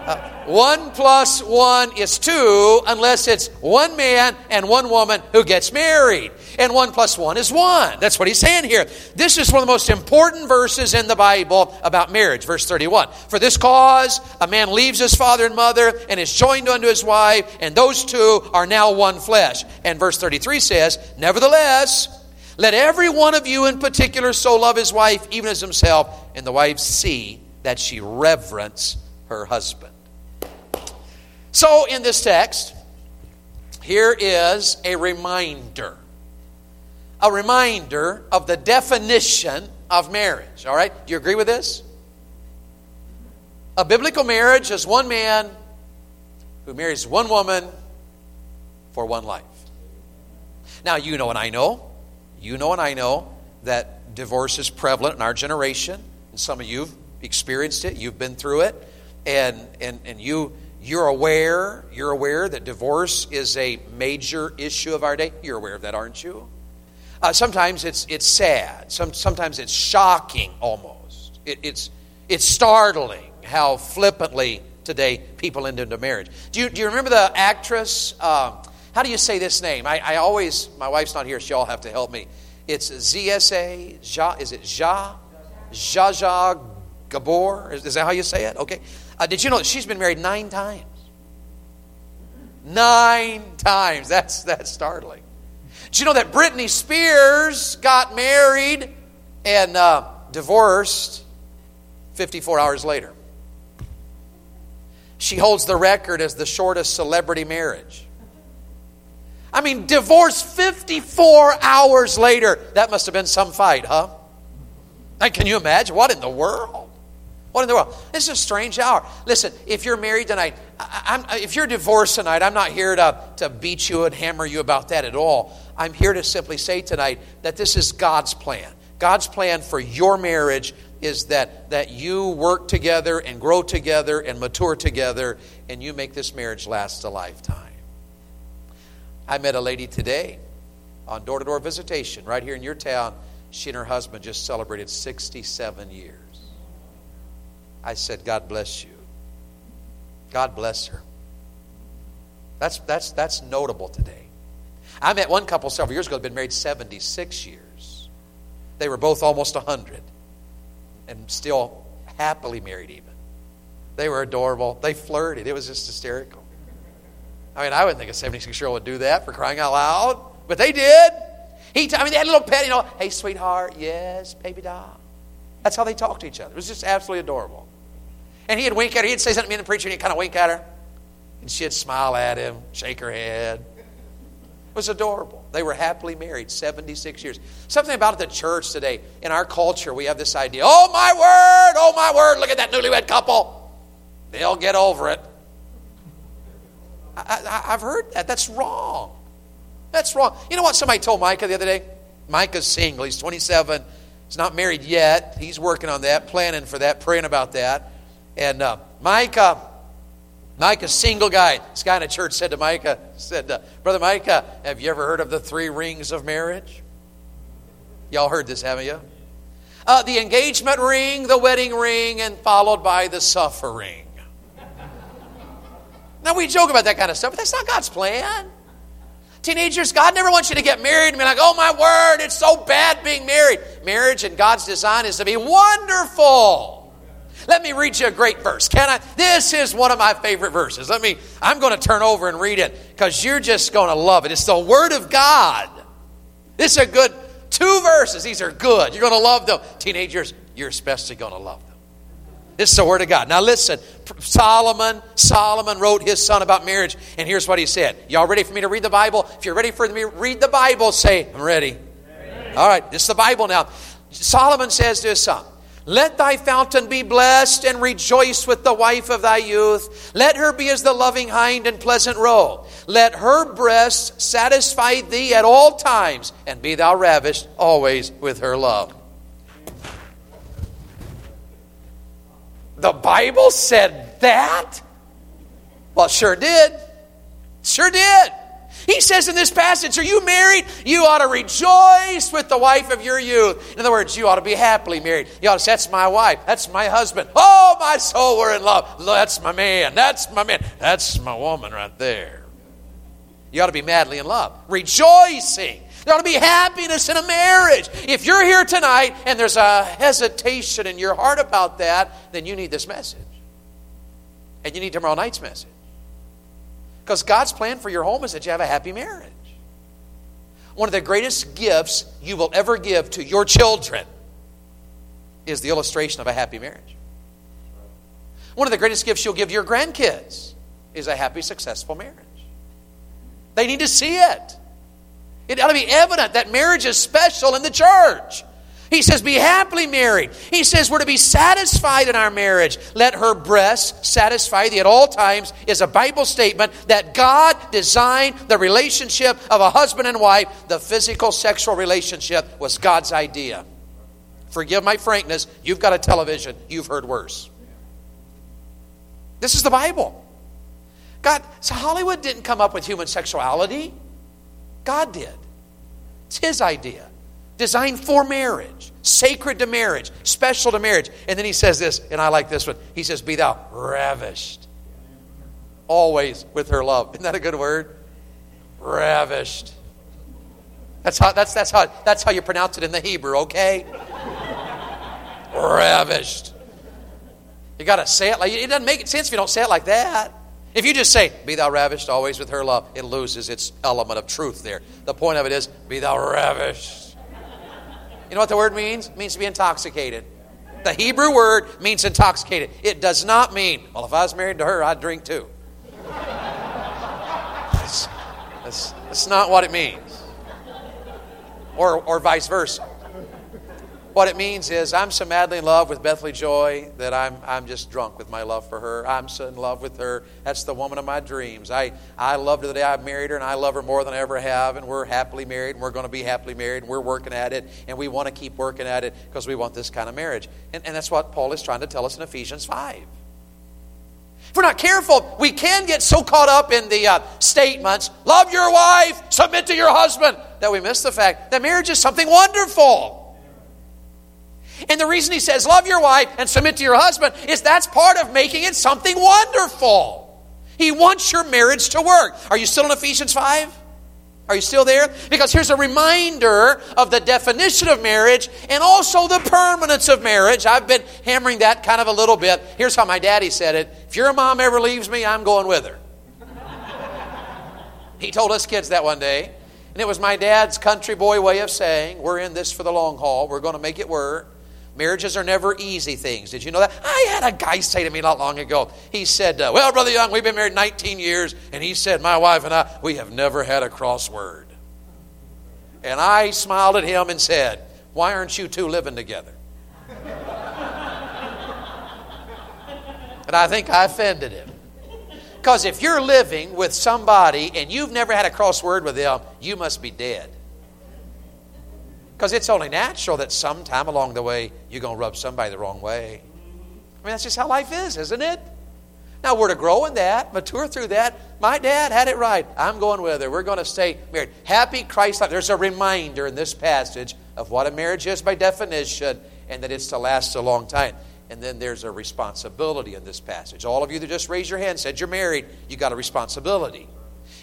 uh, one plus one is two unless it's one man and one woman who gets married. And one plus one is one. That's what he's saying here. This is one of the most important verses in the Bible about marriage, verse 31. For this cause, a man leaves his father and mother and is joined unto his wife, and those two are now one flesh. And verse 33 says, Nevertheless, let every one of you in particular so love his wife even as himself, and the wife see that she reverence her husband. So, in this text, here is a reminder. A reminder of the definition of marriage. All right? Do you agree with this? A biblical marriage is one man who marries one woman for one life. Now, you know and I know, you know and I know that divorce is prevalent in our generation, and some of you've experienced it, you've been through it, and, and, and you you're aware, you're aware that divorce is a major issue of our day. You're aware of that, aren't you? Uh, sometimes it's, it's sad. Some, sometimes it's shocking almost. It, it's, it's startling how flippantly today people enter into marriage. Do you, do you remember the actress? Um, how do you say this name? I, I always, my wife's not here, so y'all have to help me. It's ZSA, ja, is it Ja? Zsa Zsa Gabor? Is, is that how you say it? Okay. Uh, did you know that she's been married nine times? Nine times. That's, that's startling. Did you know that Britney Spears got married and uh, divorced 54 hours later? She holds the record as the shortest celebrity marriage. I mean, divorced 54 hours later. That must have been some fight, huh? can you imagine? What in the world? What in the world? This is a strange hour. Listen, if you're married tonight, I, if you're divorced tonight, I'm not here to, to beat you and hammer you about that at all. I'm here to simply say tonight that this is God's plan. God's plan for your marriage is that, that you work together and grow together and mature together, and you make this marriage last a lifetime. I met a lady today on door to door visitation right here in your town. She and her husband just celebrated 67 years. I said, God bless you. God bless her. That's, that's, that's notable today. I met one couple several years ago had been married 76 years. They were both almost 100 and still happily married, even. They were adorable. They flirted. It was just hysterical. I mean, I wouldn't think a 76 year old would do that for crying out loud, but they did. He, t- I mean, they had a little pet, you know, hey, sweetheart, yes, baby doll. That's how they talked to each other. It was just absolutely adorable. And he'd wink at her. He'd say something to me, the preacher, and he'd kind of wink at her. And she'd smile at him, shake her head. It was adorable. They were happily married 76 years. Something about the church today, in our culture, we have this idea oh, my word, oh, my word, look at that newlywed couple. They'll get over it. I, have heard that. That's wrong. That's wrong. You know what somebody told Micah the other day? Micah's single. He's 27. He's not married yet. He's working on that, planning for that, praying about that. And uh, Micah, Micah's single guy. This guy in a church said to Micah, said, uh, Brother Micah, have you ever heard of the three rings of marriage? Y'all heard this, haven't you? Uh, the engagement ring, the wedding ring, and followed by the suffering. Now we joke about that kind of stuff, but that's not God's plan. Teenagers, God never wants you to get married and be like, oh my word, it's so bad being married. Marriage and God's design is to be wonderful. Let me read you a great verse. Can I? This is one of my favorite verses. Let me, I'm going to turn over and read it because you're just going to love it. It's the Word of God. This is a good two verses. These are good. You're going to love them. Teenagers, you're especially going to love them. This is the Word of God. Now listen, Solomon, Solomon wrote his son about marriage, and here's what he said. Y'all ready for me to read the Bible? If you're ready for me to read the Bible, say, I'm ready. ready. All right, this is the Bible now. Solomon says to his son, let thy fountain be blessed and rejoice with the wife of thy youth. Let her be as the loving hind and pleasant roe. Let her breasts satisfy thee at all times, and be thou ravished always with her love. The Bible said that? Well, sure did. Sure did. He says in this passage, Are you married? You ought to rejoice with the wife of your youth. In other words, you ought to be happily married. You ought to say, That's my wife. That's my husband. Oh, my soul, we're in love. That's my man. That's my man. That's my woman right there. You ought to be madly in love. Rejoicing. There ought to be happiness in a marriage. If you're here tonight and there's a hesitation in your heart about that, then you need this message. And you need tomorrow night's message. Because God's plan for your home is that you have a happy marriage. One of the greatest gifts you will ever give to your children is the illustration of a happy marriage. One of the greatest gifts you'll give your grandkids is a happy, successful marriage. They need to see it. It ought to be evident that marriage is special in the church. He says, Be happily married. He says, We're to be satisfied in our marriage. Let her breasts satisfy thee at all times, is a Bible statement that God designed the relationship of a husband and wife. The physical sexual relationship was God's idea. Forgive my frankness, you've got a television, you've heard worse. This is the Bible. God, so Hollywood didn't come up with human sexuality, God did. It's His idea designed for marriage, sacred to marriage, special to marriage. And then he says this, and I like this one. He says, Be thou ravished always with her love. Isn't that a good word? Ravished. That's how, that's, that's, how, that's how you pronounce it in the Hebrew, okay? ravished. You got to say it like it doesn't make sense if you don't say it like that. If you just say, Be thou ravished always with her love, it loses its element of truth there. The point of it is, Be thou ravished you know what the word means? It means to be intoxicated. The Hebrew word means intoxicated. It does not mean, well, if I was married to her, I'd drink too. That's, that's, that's not what it means. Or, or vice versa. What it means is I'm so madly in love with Bethany Joy that I'm, I'm just drunk with my love for her. I'm so in love with her. That's the woman of my dreams. I, I loved her the day I married her, and I love her more than I ever have. And we're happily married, and we're going to be happily married, and we're working at it, and we want to keep working at it because we want this kind of marriage. And, and that's what Paul is trying to tell us in Ephesians 5. If we're not careful, we can get so caught up in the uh, statements, love your wife, submit to your husband, that we miss the fact that marriage is something wonderful. And the reason he says, love your wife and submit to your husband is that's part of making it something wonderful. He wants your marriage to work. Are you still in Ephesians 5? Are you still there? Because here's a reminder of the definition of marriage and also the permanence of marriage. I've been hammering that kind of a little bit. Here's how my daddy said it If your mom ever leaves me, I'm going with her. he told us kids that one day. And it was my dad's country boy way of saying, We're in this for the long haul. We're going to make it work. Marriages are never easy things. Did you know that? I had a guy say to me not long ago, he said, uh, Well, Brother Young, we've been married 19 years, and he said, My wife and I, we have never had a crossword. And I smiled at him and said, Why aren't you two living together? and I think I offended him. Because if you're living with somebody and you've never had a crossword with them, you must be dead. Because it's only natural that sometime along the way you're going to rub somebody the wrong way. I mean, that's just how life is, isn't it? Now, we're to grow in that, mature through that. My dad had it right. I'm going with her. We're going to stay married. Happy Christ life. There's a reminder in this passage of what a marriage is by definition and that it's to last a long time. And then there's a responsibility in this passage. All of you that just raised your hand said you're married, you got a responsibility.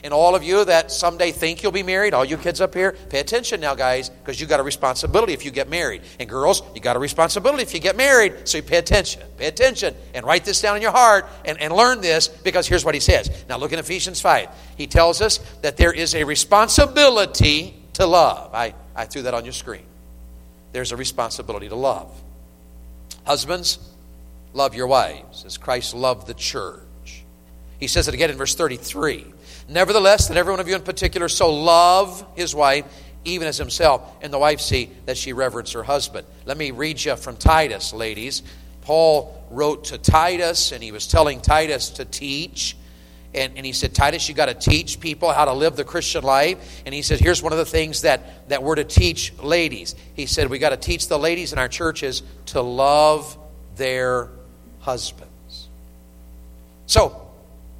And all of you that someday think you'll be married, all you kids up here, pay attention now, guys, because you got a responsibility if you get married. And girls, you got a responsibility if you get married, so you pay attention. Pay attention and write this down in your heart and, and learn this because here's what he says. Now look in Ephesians 5. He tells us that there is a responsibility to love. I, I threw that on your screen. There's a responsibility to love. Husbands, love your wives as Christ loved the church. He says it again in verse 33. Nevertheless, that every one of you in particular so love his wife, even as himself, and the wife see that she reverence her husband. Let me read you from Titus, ladies. Paul wrote to Titus, and he was telling Titus to teach. And, and he said, Titus, you got to teach people how to live the Christian life. And he said, here's one of the things that, that we're to teach ladies. He said, we got to teach the ladies in our churches to love their husbands. So,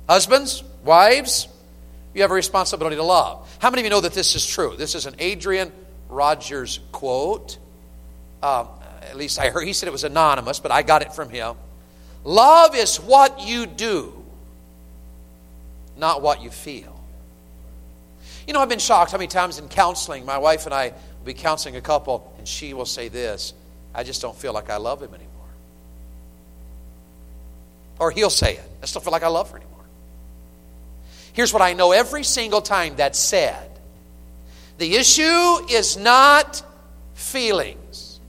husbands, wives, you have a responsibility to love. How many of you know that this is true? This is an Adrian Rogers quote. Um, at least I heard, he said it was anonymous, but I got it from him. Love is what you do, not what you feel. You know, I've been shocked how many times in counseling, my wife and I will be counseling a couple, and she will say this I just don't feel like I love him anymore. Or he'll say it. I still feel like I love her anymore. Here's what I know every single time that's said the issue is not feelings,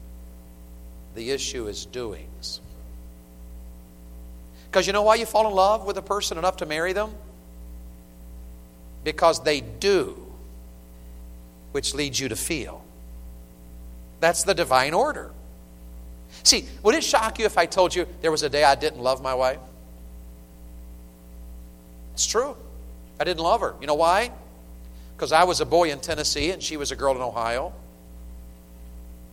the issue is doings. Because you know why you fall in love with a person enough to marry them? Because they do, which leads you to feel. That's the divine order. See, would it shock you if I told you there was a day I didn't love my wife? It's true. I didn't love her. You know why? Because I was a boy in Tennessee and she was a girl in Ohio.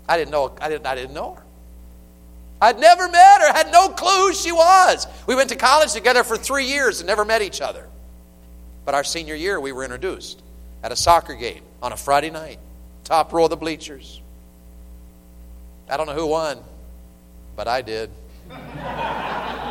I didn't know I didn't I didn't know her. I'd never met her, had no clue who she was. We went to college together for three years and never met each other. But our senior year, we were introduced at a soccer game on a Friday night, top row of the bleachers. I don't know who won, but I did. *laughs* I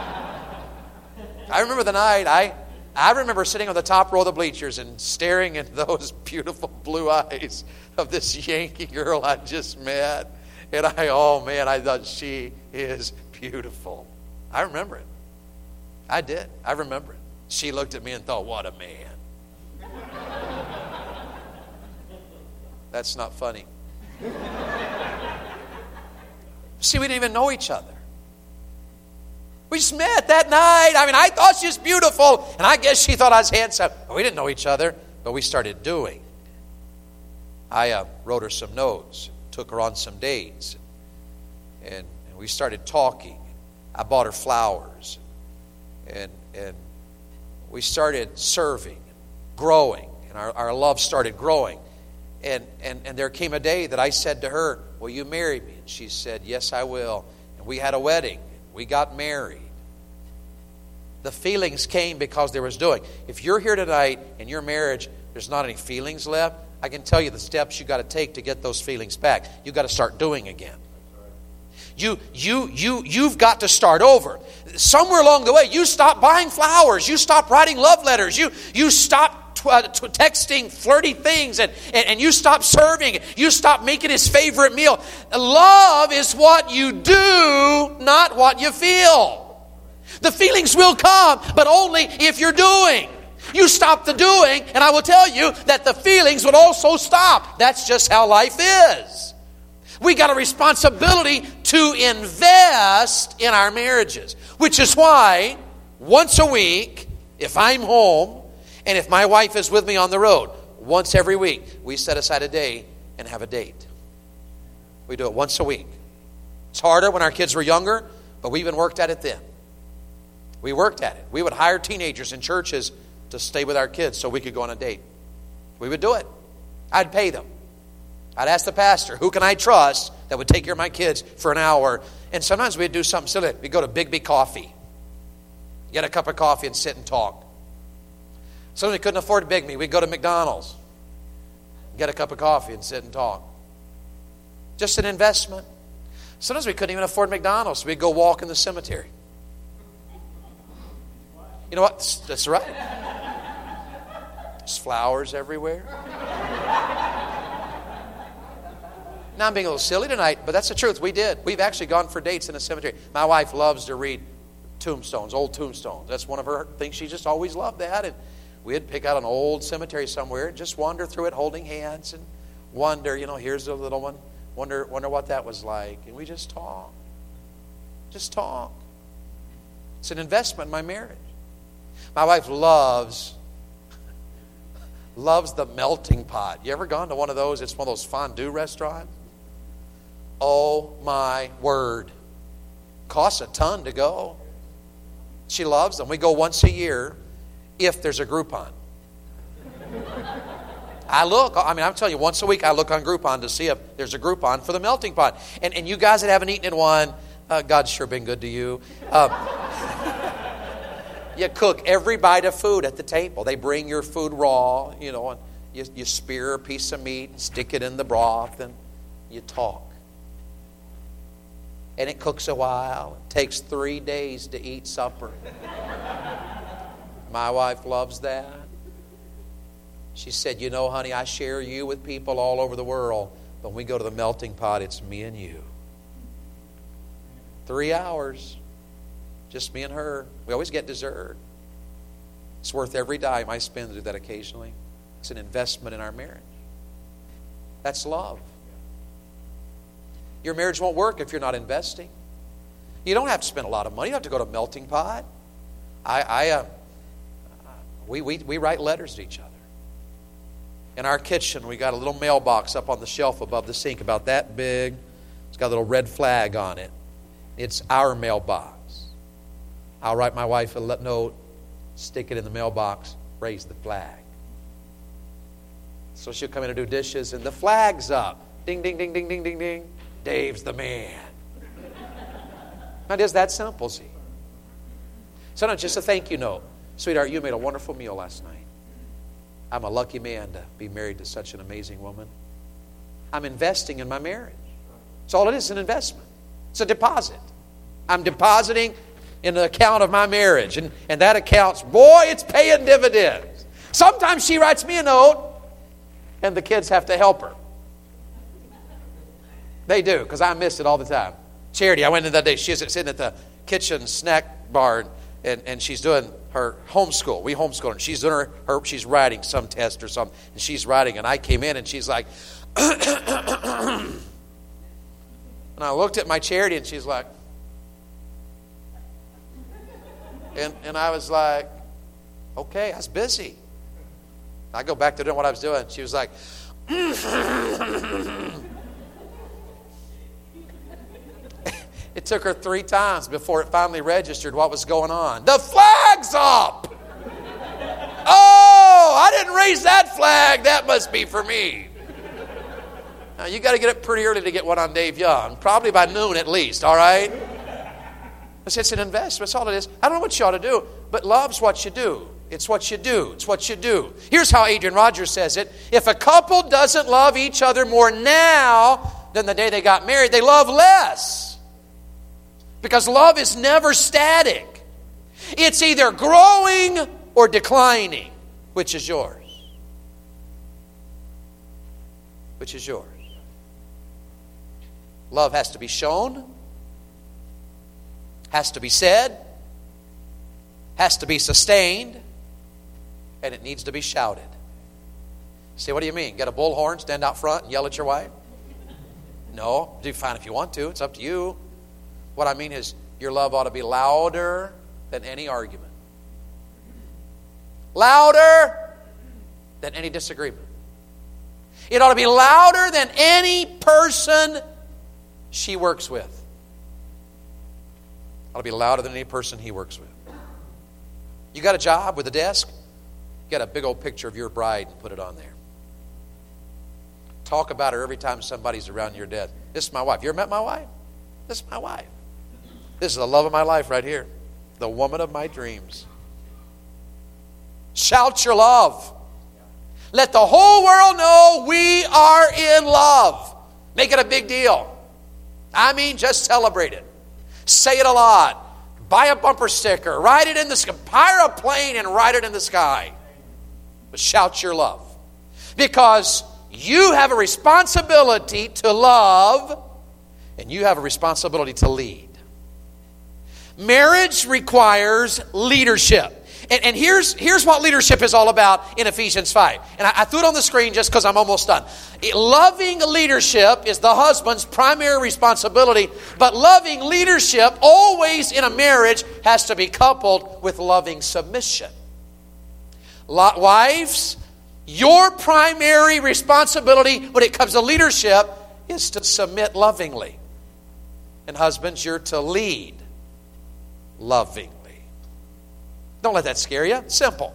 remember the night I I remember sitting on the top row of the bleachers and staring at *laughs* those beautiful blue eyes of this Yankee girl I just met. And I, oh man, I thought she is beautiful. I remember it. I did. I remember it. She looked at me and thought, what a man. That's not funny. See, we didn't even know each other. We just met that night. I mean, I thought she was beautiful, and I guess she thought I was handsome. We didn't know each other, but we started doing. I uh, wrote her some notes, took her on some dates, and, and we started talking. I bought her flowers, and, and we started serving, growing, and our, our love started growing. And, and, and there came a day that I said to her, Will you marry me? And she said, Yes, I will. And we had a wedding. We got married. The feelings came because there was doing. If you're here tonight and your marriage, there's not any feelings left, I can tell you the steps you got to take to get those feelings back. You got to start doing again. You, you, you, you've got to start over. Somewhere along the way, you stop buying flowers. You stop writing love letters. You, you stop uh, texting flirty things and, and, and you stop serving. You stop making his favorite meal. Love is what you do, not what you feel. The feelings will come, but only if you're doing. You stop the doing, and I will tell you that the feelings would also stop. That's just how life is. We got a responsibility to invest in our marriages, which is why once a week, if I'm home, and if my wife is with me on the road, once every week, we set aside a day and have a date. We do it once a week. It's harder when our kids were younger, but we even worked at it then. We worked at it. We would hire teenagers in churches to stay with our kids so we could go on a date. We would do it. I'd pay them. I'd ask the pastor, who can I trust that would take care of my kids for an hour? And sometimes we'd do something silly. We'd go to Biggby Coffee, get a cup of coffee, and sit and talk. Sometimes we couldn't afford Biggby. We'd go to McDonald's, get a cup of coffee, and sit and talk. Just an investment. Sometimes we couldn't even afford McDonald's. We'd go walk in the cemetery. You know what? That's right. There's flowers everywhere. now I'm being a little silly tonight, but that's the truth. We did. We've actually gone for dates in a cemetery. My wife loves to read tombstones, old tombstones. That's one of her things. She just always loved that. And we'd pick out an old cemetery somewhere just wander through it holding hands and wonder, you know, here's a little one. Wonder, wonder what that was like. And we just talk. Just talk. It's an investment in my marriage. My wife loves loves the melting pot. You ever gone to one of those? It's one of those fondue restaurants. Oh my word. Costs a ton to go. She loves them. We go once a year if there's a Groupon. I look, I mean, I'm telling you, once a week I look on Groupon to see if there's a Groupon for the melting pot. And, and you guys that haven't eaten in one, uh, God's sure been good to you. Uh, *laughs* you cook every bite of food at the table. They bring your food raw, you know, and you, you spear a piece of meat and stick it in the broth, and you talk. And it cooks a while. It takes three days to eat supper. My wife loves that. She said, You know, honey, I share you with people all over the world. But when we go to the melting pot, it's me and you. Three hours, just me and her. We always get dessert. It's worth every dime I spend to do that occasionally. It's an investment in our marriage. That's love. Your marriage won't work if you're not investing. You don't have to spend a lot of money. You don't have to go to melting pot. I, I uh, we, we, we write letters to each other. In our kitchen, we got a little mailbox up on the shelf above the sink, about that big. It's got a little red flag on it. It's our mailbox. I'll write my wife a note, stick it in the mailbox, raise the flag. So she'll come in and do dishes, and the flag's up. Ding, ding, ding, ding, ding, ding, ding. Dave's the man. now, it is that simple, see? Sometimes just a thank you note. Sweetheart, you made a wonderful meal last night. I'm a lucky man to be married to such an amazing woman. I'm investing in my marriage. It's all it is an investment. It's a deposit. I'm depositing in the account of my marriage. And, and that account's, boy, it's paying dividends. Sometimes she writes me a note, and the kids have to help her. They do, because I miss it all the time. Charity, I went in that day. She's sitting at the kitchen snack bar, and, and she's doing her homeschool. We homeschool. And she's doing her, her, she's writing some test or something, and she's writing. And I came in, and she's like, And I looked at my charity and she's like, and, and I was like, okay, I was busy. I go back to doing what I was doing. She was like, it took her three times before it finally registered what was going on. The flag's up! Oh, I didn't raise that flag. That must be for me. Now, you got to get up pretty early to get one on Dave Young, probably by noon at least, all right? It's an investment. That's all it is. I don't know what you ought to do, but love's what you do. It's what you do. It's what you do. Here's how Adrian Rogers says it If a couple doesn't love each other more now than the day they got married, they love less. Because love is never static, it's either growing or declining. Which is yours? Which is yours? Love has to be shown, has to be said, has to be sustained, and it needs to be shouted. See, what do you mean? Get a bullhorn, stand out front, and yell at your wife? No, do fine if you want to. It's up to you. What I mean is, your love ought to be louder than any argument, louder than any disagreement. It ought to be louder than any person she works with. It Ought to be louder than any person he works with. You got a job with a desk? Get a big old picture of your bride and put it on there. Talk about her every time somebody's around your desk. This is my wife. You ever met my wife? This is my wife. This is the love of my life right here. The woman of my dreams. Shout your love. Let the whole world know we are in love. Make it a big deal. I mean, just celebrate it. Say it a lot. Buy a bumper sticker. Ride it in the sky. Hire a plane and ride it in the sky. but shout your love. Because you have a responsibility to love, and you have a responsibility to lead. Marriage requires leadership. And, and, here's, here's what leadership is all about in Ephesians 5. And I, I threw it on the screen just because I'm almost done. It, loving leadership is the husband's primary responsibility, but loving leadership always in a marriage has to be coupled with loving submission. Wives, your primary responsibility when it comes to leadership is to submit lovingly. And husbands, you're to lead lovingly. Don't let that scare you. Simple.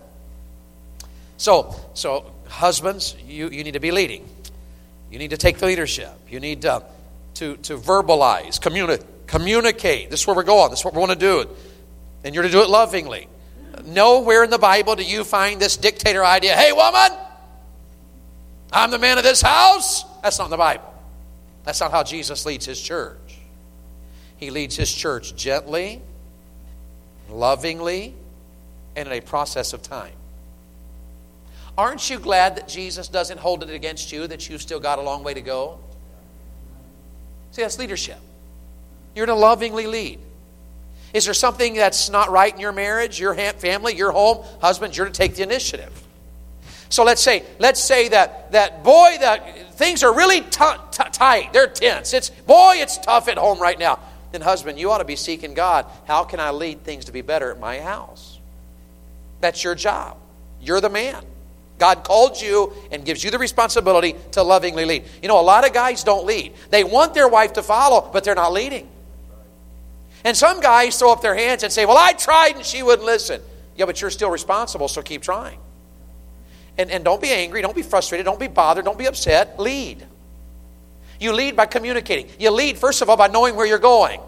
So, so husbands, you, you need to be leading. You need to take the leadership. You need to, to, to verbalize, communi- communicate. This is where we're going. This is what we want to do. And you're to do it lovingly. Nowhere in the Bible do you find this dictator idea hey, woman, I'm the man of this house. That's not in the Bible. That's not how Jesus leads his church. He leads his church gently, lovingly, and in a process of time. Aren't you glad that Jesus doesn't hold it against you, that you've still got a long way to go? See, that's leadership. You're to lovingly lead. Is there something that's not right in your marriage, your family, your home? Husband, you're to take the initiative. So let's say, let's say that that boy, that things are really t- t- tight. They're tense. It's boy, it's tough at home right now. Then husband, you ought to be seeking God. How can I lead things to be better at my house? That's your job. You're the man. God called you and gives you the responsibility to lovingly lead. You know, a lot of guys don't lead. They want their wife to follow, but they're not leading. And some guys throw up their hands and say, Well, I tried and she wouldn't listen. Yeah, but you're still responsible, so keep trying. And, and don't be angry, don't be frustrated, don't be bothered, don't be upset. Lead. You lead by communicating. You lead, first of all, by knowing where you're going.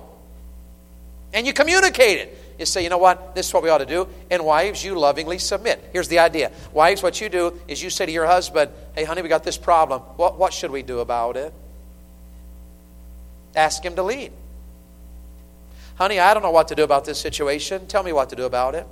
And you communicate it. You say, you know what, this is what we ought to do. And wives, you lovingly submit. Here's the idea. Wives, what you do is you say to your husband, hey, honey, we got this problem. What, what should we do about it? Ask him to lead. Honey, I don't know what to do about this situation. Tell me what to do about it.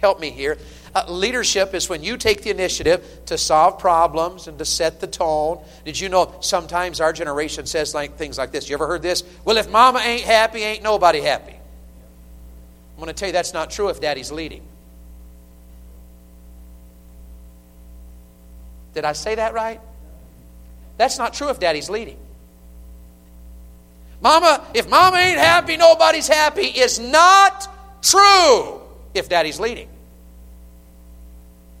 Help me here. Uh, leadership is when you take the initiative to solve problems and to set the tone. Did you know sometimes our generation says like things like this? You ever heard this? Well, if mama ain't happy, ain't nobody happy. I'm going to tell you that's not true if daddy's leading. Did I say that right? That's not true if daddy's leading. Mama, if mama ain't happy, nobody's happy is not true if daddy's leading.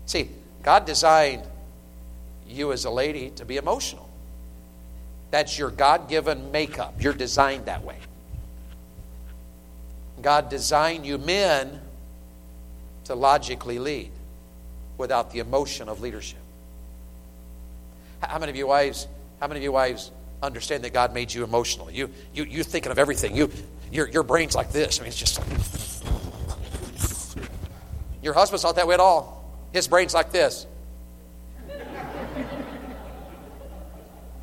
See, God designed you as a lady to be emotional. That's your God given makeup. You're designed that way. God designed you men to logically lead without the emotion of leadership. How many of you wives, how many of you wives understand that God made you emotional. You, you, you're thinking of everything. You, your, your brain's like this. I mean, it's just. Your husband's not that way at all. His brain's like this.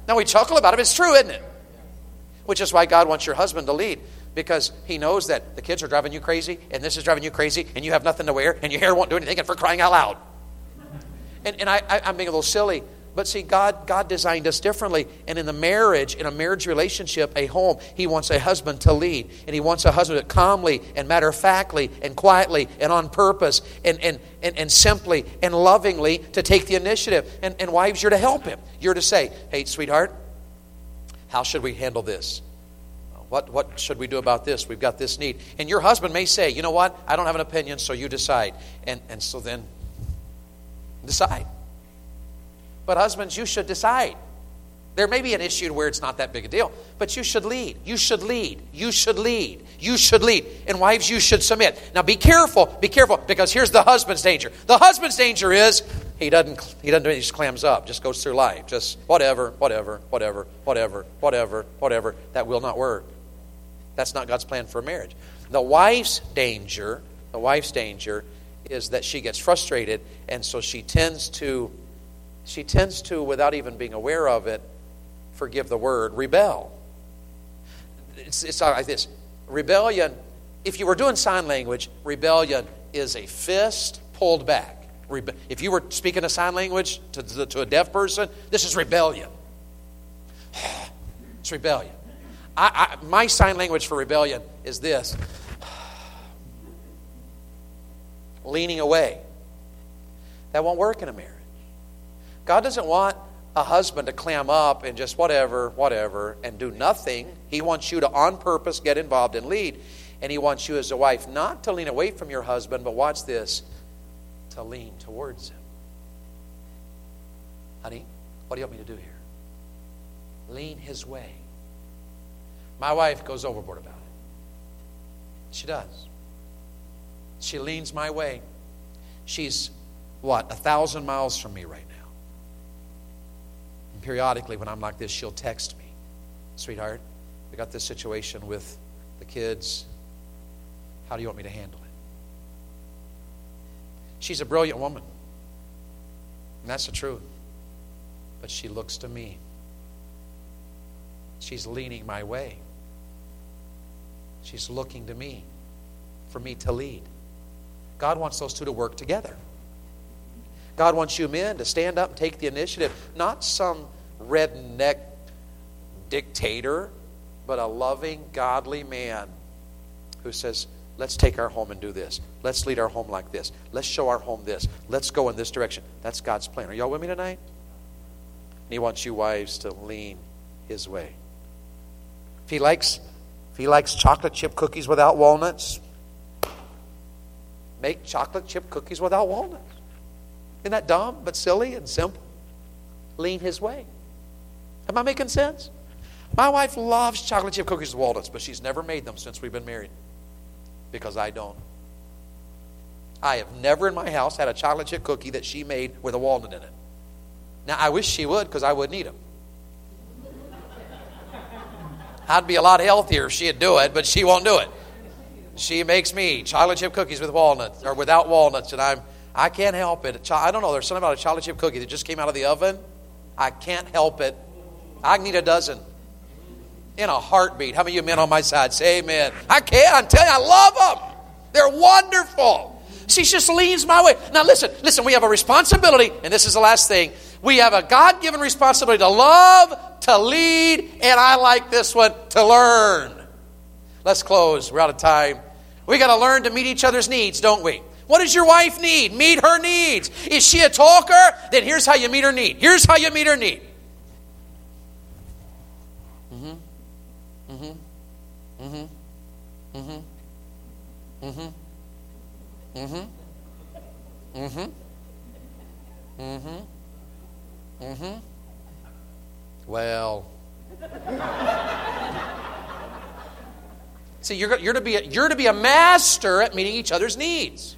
now we chuckle about it, it's true, isn't it? Which is why God wants your husband to lead because he knows that the kids are driving you crazy and this is driving you crazy and you have nothing to wear and your hair won't do anything and for crying out loud. And, and I, I, I'm being a little silly, but see, God, God designed us differently. And in the marriage, in a marriage relationship, a home, He wants a husband to lead. And He wants a husband to calmly and matter of factly and quietly and on purpose and, and, and, and simply and lovingly to take the initiative. And, and wives, you're to help him. You're to say, hey, sweetheart, how should we handle this? What, what should we do about this? We've got this need. And your husband may say, you know what? I don't have an opinion, so you decide. And, and so then decide. But husbands, you should decide. There may be an issue where it's not that big a deal, but you should lead. You should lead. You should lead. You should lead. And wives, you should submit. Now be careful, be careful, because here's the husband's danger. The husband's danger is he doesn't he doesn't do anything, he just clams up, just goes through life. Just whatever, whatever, whatever, whatever, whatever, whatever. That will not work. That's not God's plan for marriage. The wife's danger, the wife's danger is that she gets frustrated, and so she tends to she tends to, without even being aware of it, forgive the word, rebel. It's, it's like this rebellion, if you were doing sign language, rebellion is a fist pulled back. If you were speaking a sign language to, to, a deaf person, this is rebellion. *sighs* it's rebellion. I, I, my sign language for rebellion is this *sighs* leaning away. That won't work in a marriage. God doesn't want a husband to clam up and just whatever, whatever, and do nothing. He wants you to, on purpose, get involved and lead. And He wants you as a wife not to lean away from your husband, but watch this, to lean towards him. Honey, what do you want me to do here? Lean His way. My wife goes overboard about it. She does. She leans my way. She's, what, a thousand miles from me right now periodically when I'm like this, she'll text me, sweetheart, we got this situation with the kids. How do you want me to handle it? She's a brilliant woman. And that's the truth. But she looks to me. She's leaning my way. She's looking to me for me to lead. God wants those two to work together. God wants you men to stand up and take the initiative, not some redneck dictator, but a loving, godly man who says, Let's take our home and do this. Let's lead our home like this. Let's show our home this. Let's go in this direction. That's God's plan. Are y'all with me tonight? And He wants you wives to lean His way. If He likes, if He likes chocolate chip cookies without walnuts, make chocolate chip cookies without walnuts. Isn't that dumb but silly and simple? Lean His way. Am I making sense? My wife loves chocolate chip cookies with walnuts, but she's never made them since we've been married because I don't. I have never in my house had a chocolate chip cookie that she made with a walnut in it. Now, I wish she would because I wouldn't eat them. I'd be a lot healthier if she'd do it, but she won't do it. She makes me chocolate chip cookies with walnuts or without walnuts, and I'm I can't help it. I don't know. There's something about a chocolate chip cookie that just came out of the oven. I can't help it. I eat a dozen in a heartbeat. How many of you men on my side say amen? I can't. I'm telling you, I love them. They're wonderful. She just leans my way. Now, listen, listen, we have a responsibility, and this is the last thing. We have a God given responsibility to love, to lead, and I like this one, to learn. Let's close. We're out of time. We got to learn to meet each other's needs, don't we? What does your wife need? Meet her needs. Is she a talker? Then here's how you meet her need. Here's how you meet her need. Mm-hmm. Mm-hmm. Mm-hmm. Mm-hmm. Mm-hmm. Mm-hmm. Mm-hmm. Well. See, you're, you're, to be a, you're to be a master at meeting each other's needs.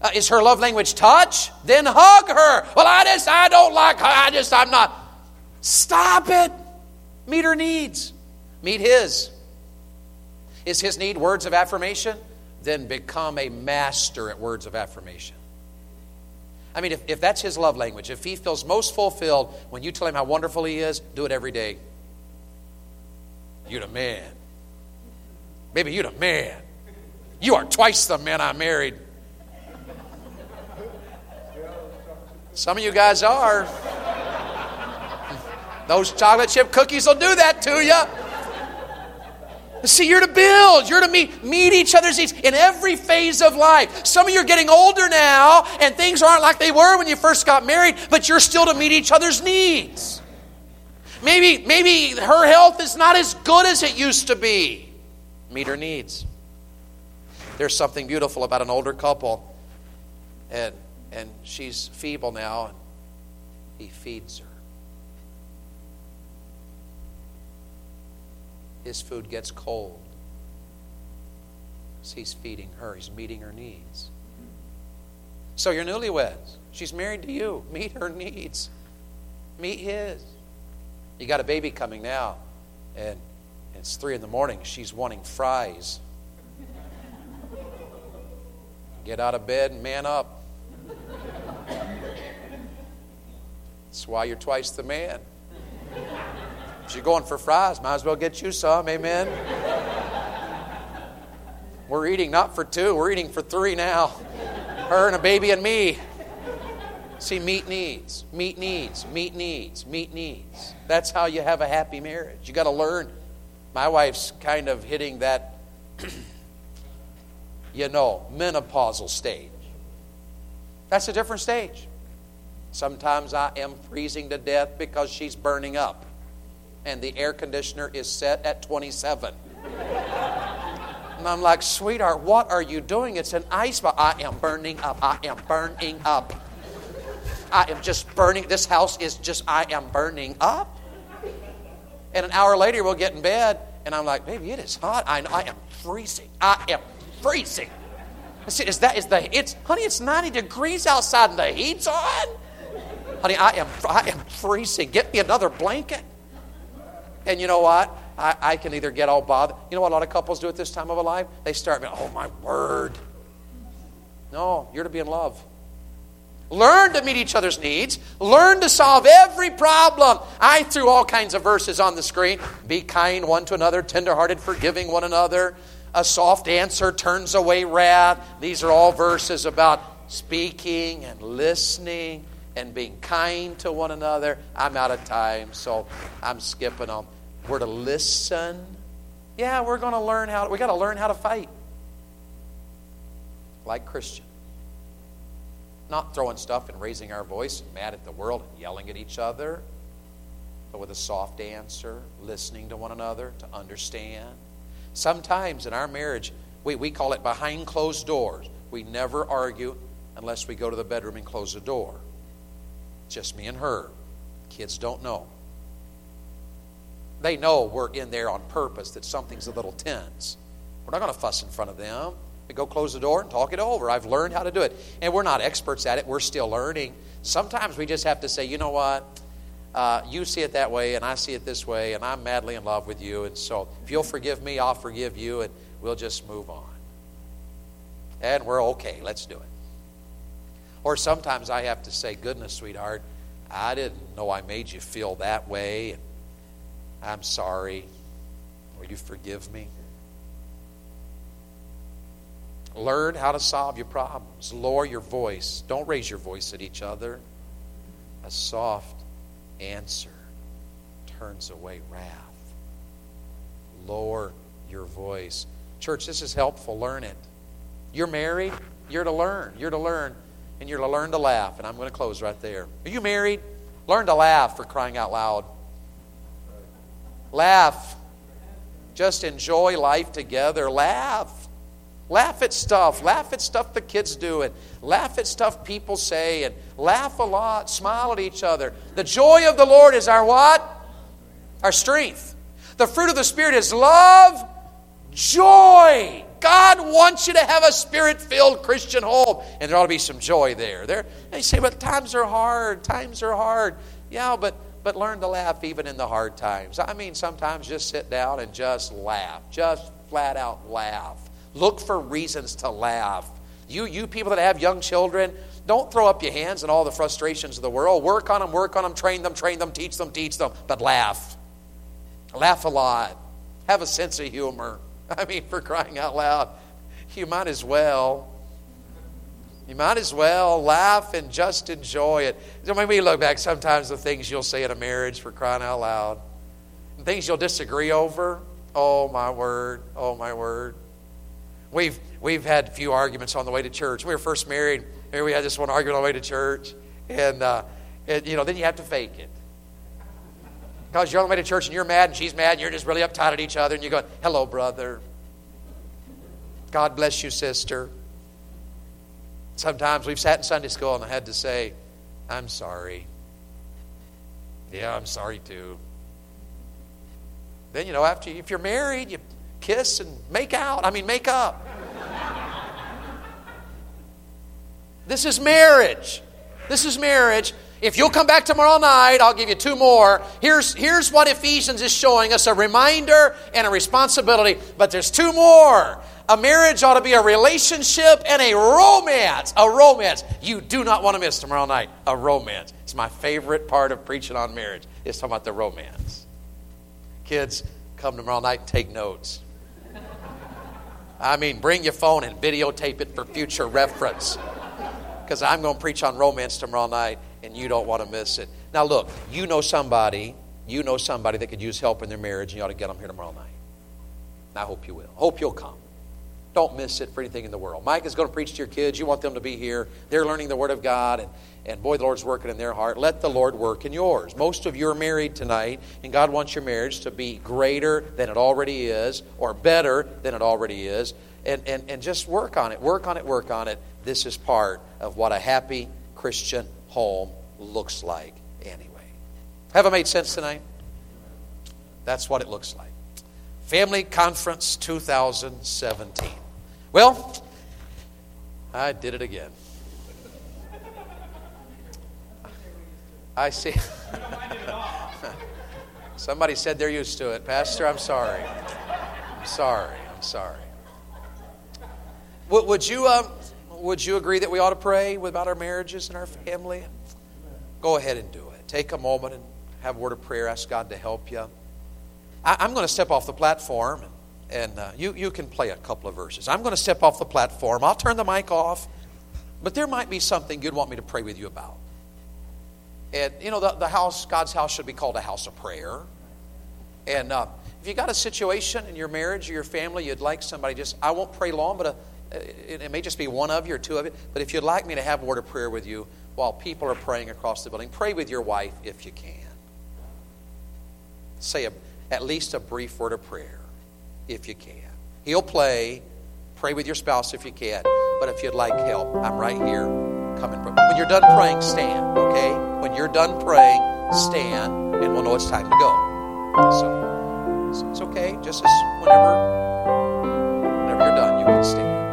Uh, is her love language touch? Then hug her. Well, I just, I don't like her. I just, I'm not. Stop it. Meet her needs. Meet his. Is his need words of affirmation? Then become a master at words of affirmation. I mean, if, if that's his love language, if he feels most fulfilled when you tell him how wonderful he is, do it every day. You're the man. Baby, you're the man. You are twice the man I married. Some of you guys are. Those chocolate chip cookies will do that to you. See, you're to build. You're to meet, meet each other's needs in every phase of life. Some of you are getting older now, and things aren't like they were when you first got married, but you're still to meet each other's needs. Maybe, maybe her health is not as good as it used to be. Meet her needs. There's something beautiful about an older couple, and, and she's feeble now, and he feeds her. His food gets cold. So he's feeding her, he's meeting her needs. So you're newlyweds. She's married to you. Meet her needs. Meet his. You got a baby coming now, and it's three in the morning. She's wanting fries. Get out of bed and man up. That's why you're twice the man. You're going for fries, might as well get you some. Amen. We're eating not for two, we're eating for three now. Her and a baby and me. See, meet needs, meet needs, meet needs, meet needs. That's how you have a happy marriage. You got to learn. My wife's kind of hitting that, *clears throat* you know, menopausal stage. That's a different stage. Sometimes I am freezing to death because she's burning up, and the air conditioner is set at 27. And I'm like, sweetheart, what are you doing? It's an ice box. I am burning up. I am burning up. I am just burning. This house is just, I am burning up. And an hour later, we'll get in bed, and I'm like, baby, it is hot. I, I am freezing. I am freezing. I said, is that, is the, it's, honey, it's 90 degrees outside and the heat's on? Honey, I am, I am freezing. Get me another blanket. And you know what? I, I can either get all bothered. You know what a lot of couples do at this time of life? They start being, oh my word. No, you're to be in love. Learn to meet each other's needs. Learn to solve every problem. I threw all kinds of verses on the screen. Be kind one to another, tenderhearted, forgiving one another. A soft answer turns away wrath. These are all verses about speaking and listening and being kind to one another. I'm out of time, so I'm skipping them. We're to listen. Yeah, we're going to learn how. We got to learn how to fight, like Christian. Not throwing stuff and raising our voice and mad at the world and yelling at each other, but with a soft answer, listening to one another to understand. Sometimes in our marriage, we, we call it behind closed doors. We never argue unless we go to the bedroom and close the door. Just me and her. Kids don't know. They know we're in there on purpose, that something's a little tense. We're not going to fuss in front of them. We go close the door and talk it over. I've learned how to do it. And we're not experts at it, we're still learning. Sometimes we just have to say, you know what? Uh, you see it that way, and I see it this way, and I'm madly in love with you. And so if you'll forgive me, I'll forgive you, and we'll just move on. And we're okay. Let's do it. Or sometimes I have to say, goodness, sweetheart, I didn't know I made you feel that way. I'm sorry. Will you forgive me? Learn how to solve your problems. Lower your voice. Don't raise your voice at each other. A soft answer turns away wrath. Lower your voice. Church, this is helpful. Learn it. You're married, you're to learn. You're to learn, and you're to learn to laugh. And I'm going to close right there. Are you married? Learn to laugh for crying out loud. Laugh. Just enjoy life together. Laugh. Laugh at stuff. Laugh at stuff the kids do, and laugh at stuff people say, and laugh a lot. Smile at each other. The joy of the Lord is our what? Our strength. The fruit of the Spirit is love, joy. God wants you to have a spirit filled Christian home, and there ought to be some joy there. There, they say, but times are hard. Times are hard. Yeah, but but learn to laugh even in the hard times. I mean, sometimes just sit down and just laugh. Just flat out laugh. Look for reasons to laugh. You, you people that have young children, don't throw up your hands in all the frustrations of the world. Work on them, work on them, train them, train them, teach them, teach them, but laugh. Laugh a lot. Have a sense of humor. *laughs* I mean, for crying out loud, you might as well. You might as well laugh and just enjoy it. So when we look back sometimes the things you'll say in a marriage for crying out loud, and things you'll disagree over. Oh my word! Oh my word! We've, we've had a few arguments on the way to church. we were first married, maybe we had this one argument on the way to church. And, uh, and you know, then you have to fake it. Because you're on the way to church and you're mad and she's mad and you're just really uptight at each other and you're going, hello, brother. God bless you, sister. Sometimes we've sat in Sunday school and I had to say, I'm sorry. Yeah, I'm sorry too. Then, you know, after if you're married, you kiss and make out. I mean, make up. *laughs* this is marriage. This is marriage. If you'll come back tomorrow night, I'll give you two more. Here's, here's what Ephesians is showing us a reminder and a responsibility. But there's two more. A marriage ought to be a relationship and a romance. A romance. You do not want to miss tomorrow night. A romance. It's my favorite part of preaching on marriage, is talking about the romance. Kids, come tomorrow night and take notes. I mean, bring your phone and videotape it for future reference. Because I'm going to preach on romance tomorrow night, and you don't want to miss it. Now, look, you know somebody, you know somebody that could use help in their marriage, and you ought to get them here tomorrow night. I hope you will. Hope you'll come. Don't miss it for anything in the world. Mike is going to preach to your kids. You want them to be here. They're learning the Word of God, and, and boy, the Lord's working in their heart. Let the Lord work in yours. Most of you are married tonight, and God wants your marriage to be greater than it already is, or better than it already is. And, and, and just work on it, work on it, work on it. This is part of what a happy Christian home looks like anyway. Have I made sense tonight? That's what it looks like. Family Conference 2017. Well, I did it again. I see. *laughs* Somebody said they're used to it. Pastor, I'm sorry. I'm sorry. I'm sorry. Would you, um, would you agree that we ought to pray about our marriages and our family? Go ahead and do it. Take a moment and have a word of prayer. Ask God to help you. I, am going to step off the platform, and uh, you, you can play a couple of verses. I'm going to step off the platform. I'll turn the mic off, but there might be something you'd want me to pray with you about. And, you know, the, the house, God's house, should be called a house of prayer. And uh, if you got a situation in your marriage or your family, you'd like somebody just, I won't pray long, but a, uh, it, may just be one of you or two of you. But if you'd like me to have a word of prayer with you while people are praying across the building, pray with your wife if you can. Say a at least a brief word of prayer if you can. He'll play. Pray with your spouse if you can. But if you'd like help, I'm right here. Come and pray. When you're done praying, stand, okay? When you're done praying, stand, and we'll know it's time to go. So, so it's okay. Just as whenever, whenever you're done, you can stand.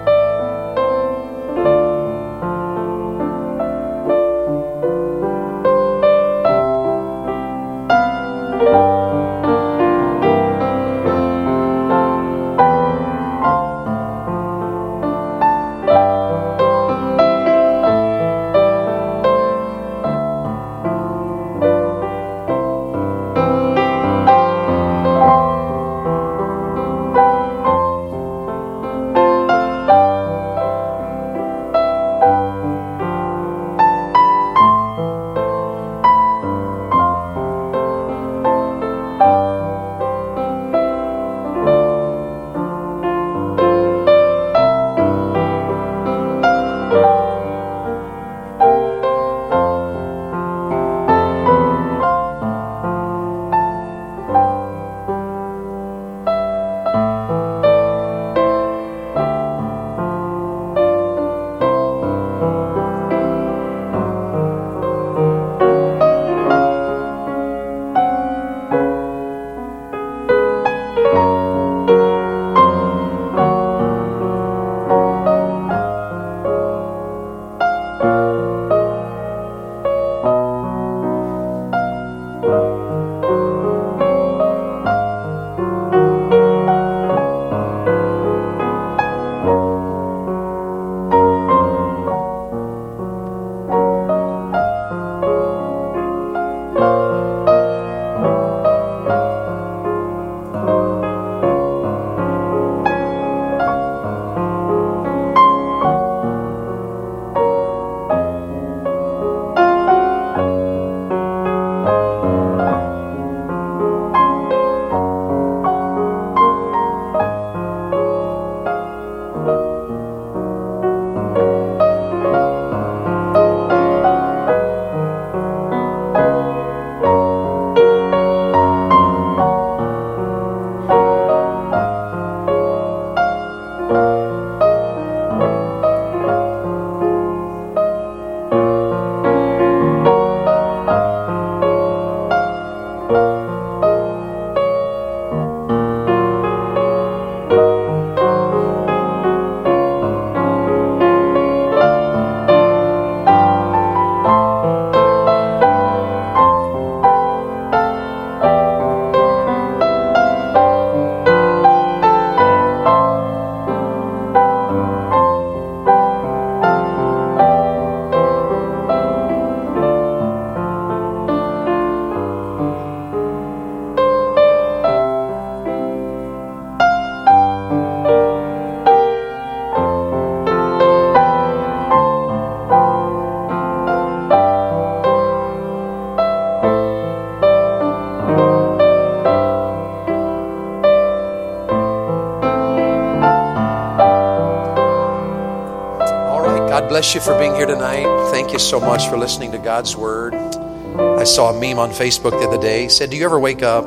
Bless you for being here tonight. Thank you so much for listening to God's Word. I saw a meme on Facebook the other day. It said, Do you ever wake up,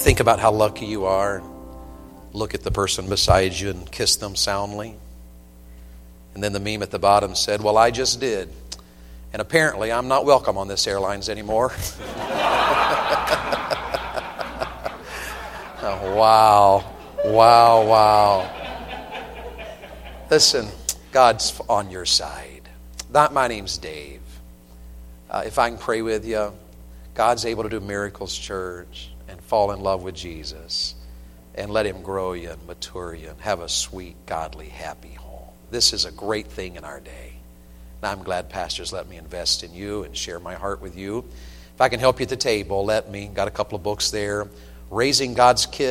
think about how lucky you are, look at the person beside you and kiss them soundly? And then the meme at the bottom said, Well, I just did. And apparently, I'm not welcome on this airlines anymore. *laughs* oh, wow. Wow, wow. Listen, God's on your side. Not my name's Dave. Uh, if I can pray with you, God's able to do miracles, church, and fall in love with Jesus and let Him grow you and mature you and have a sweet, godly, happy home. This is a great thing in our day. And I'm glad pastors let me invest in you and share my heart with you. If I can help you at the table, let me. Got a couple of books there. Raising God's Kids.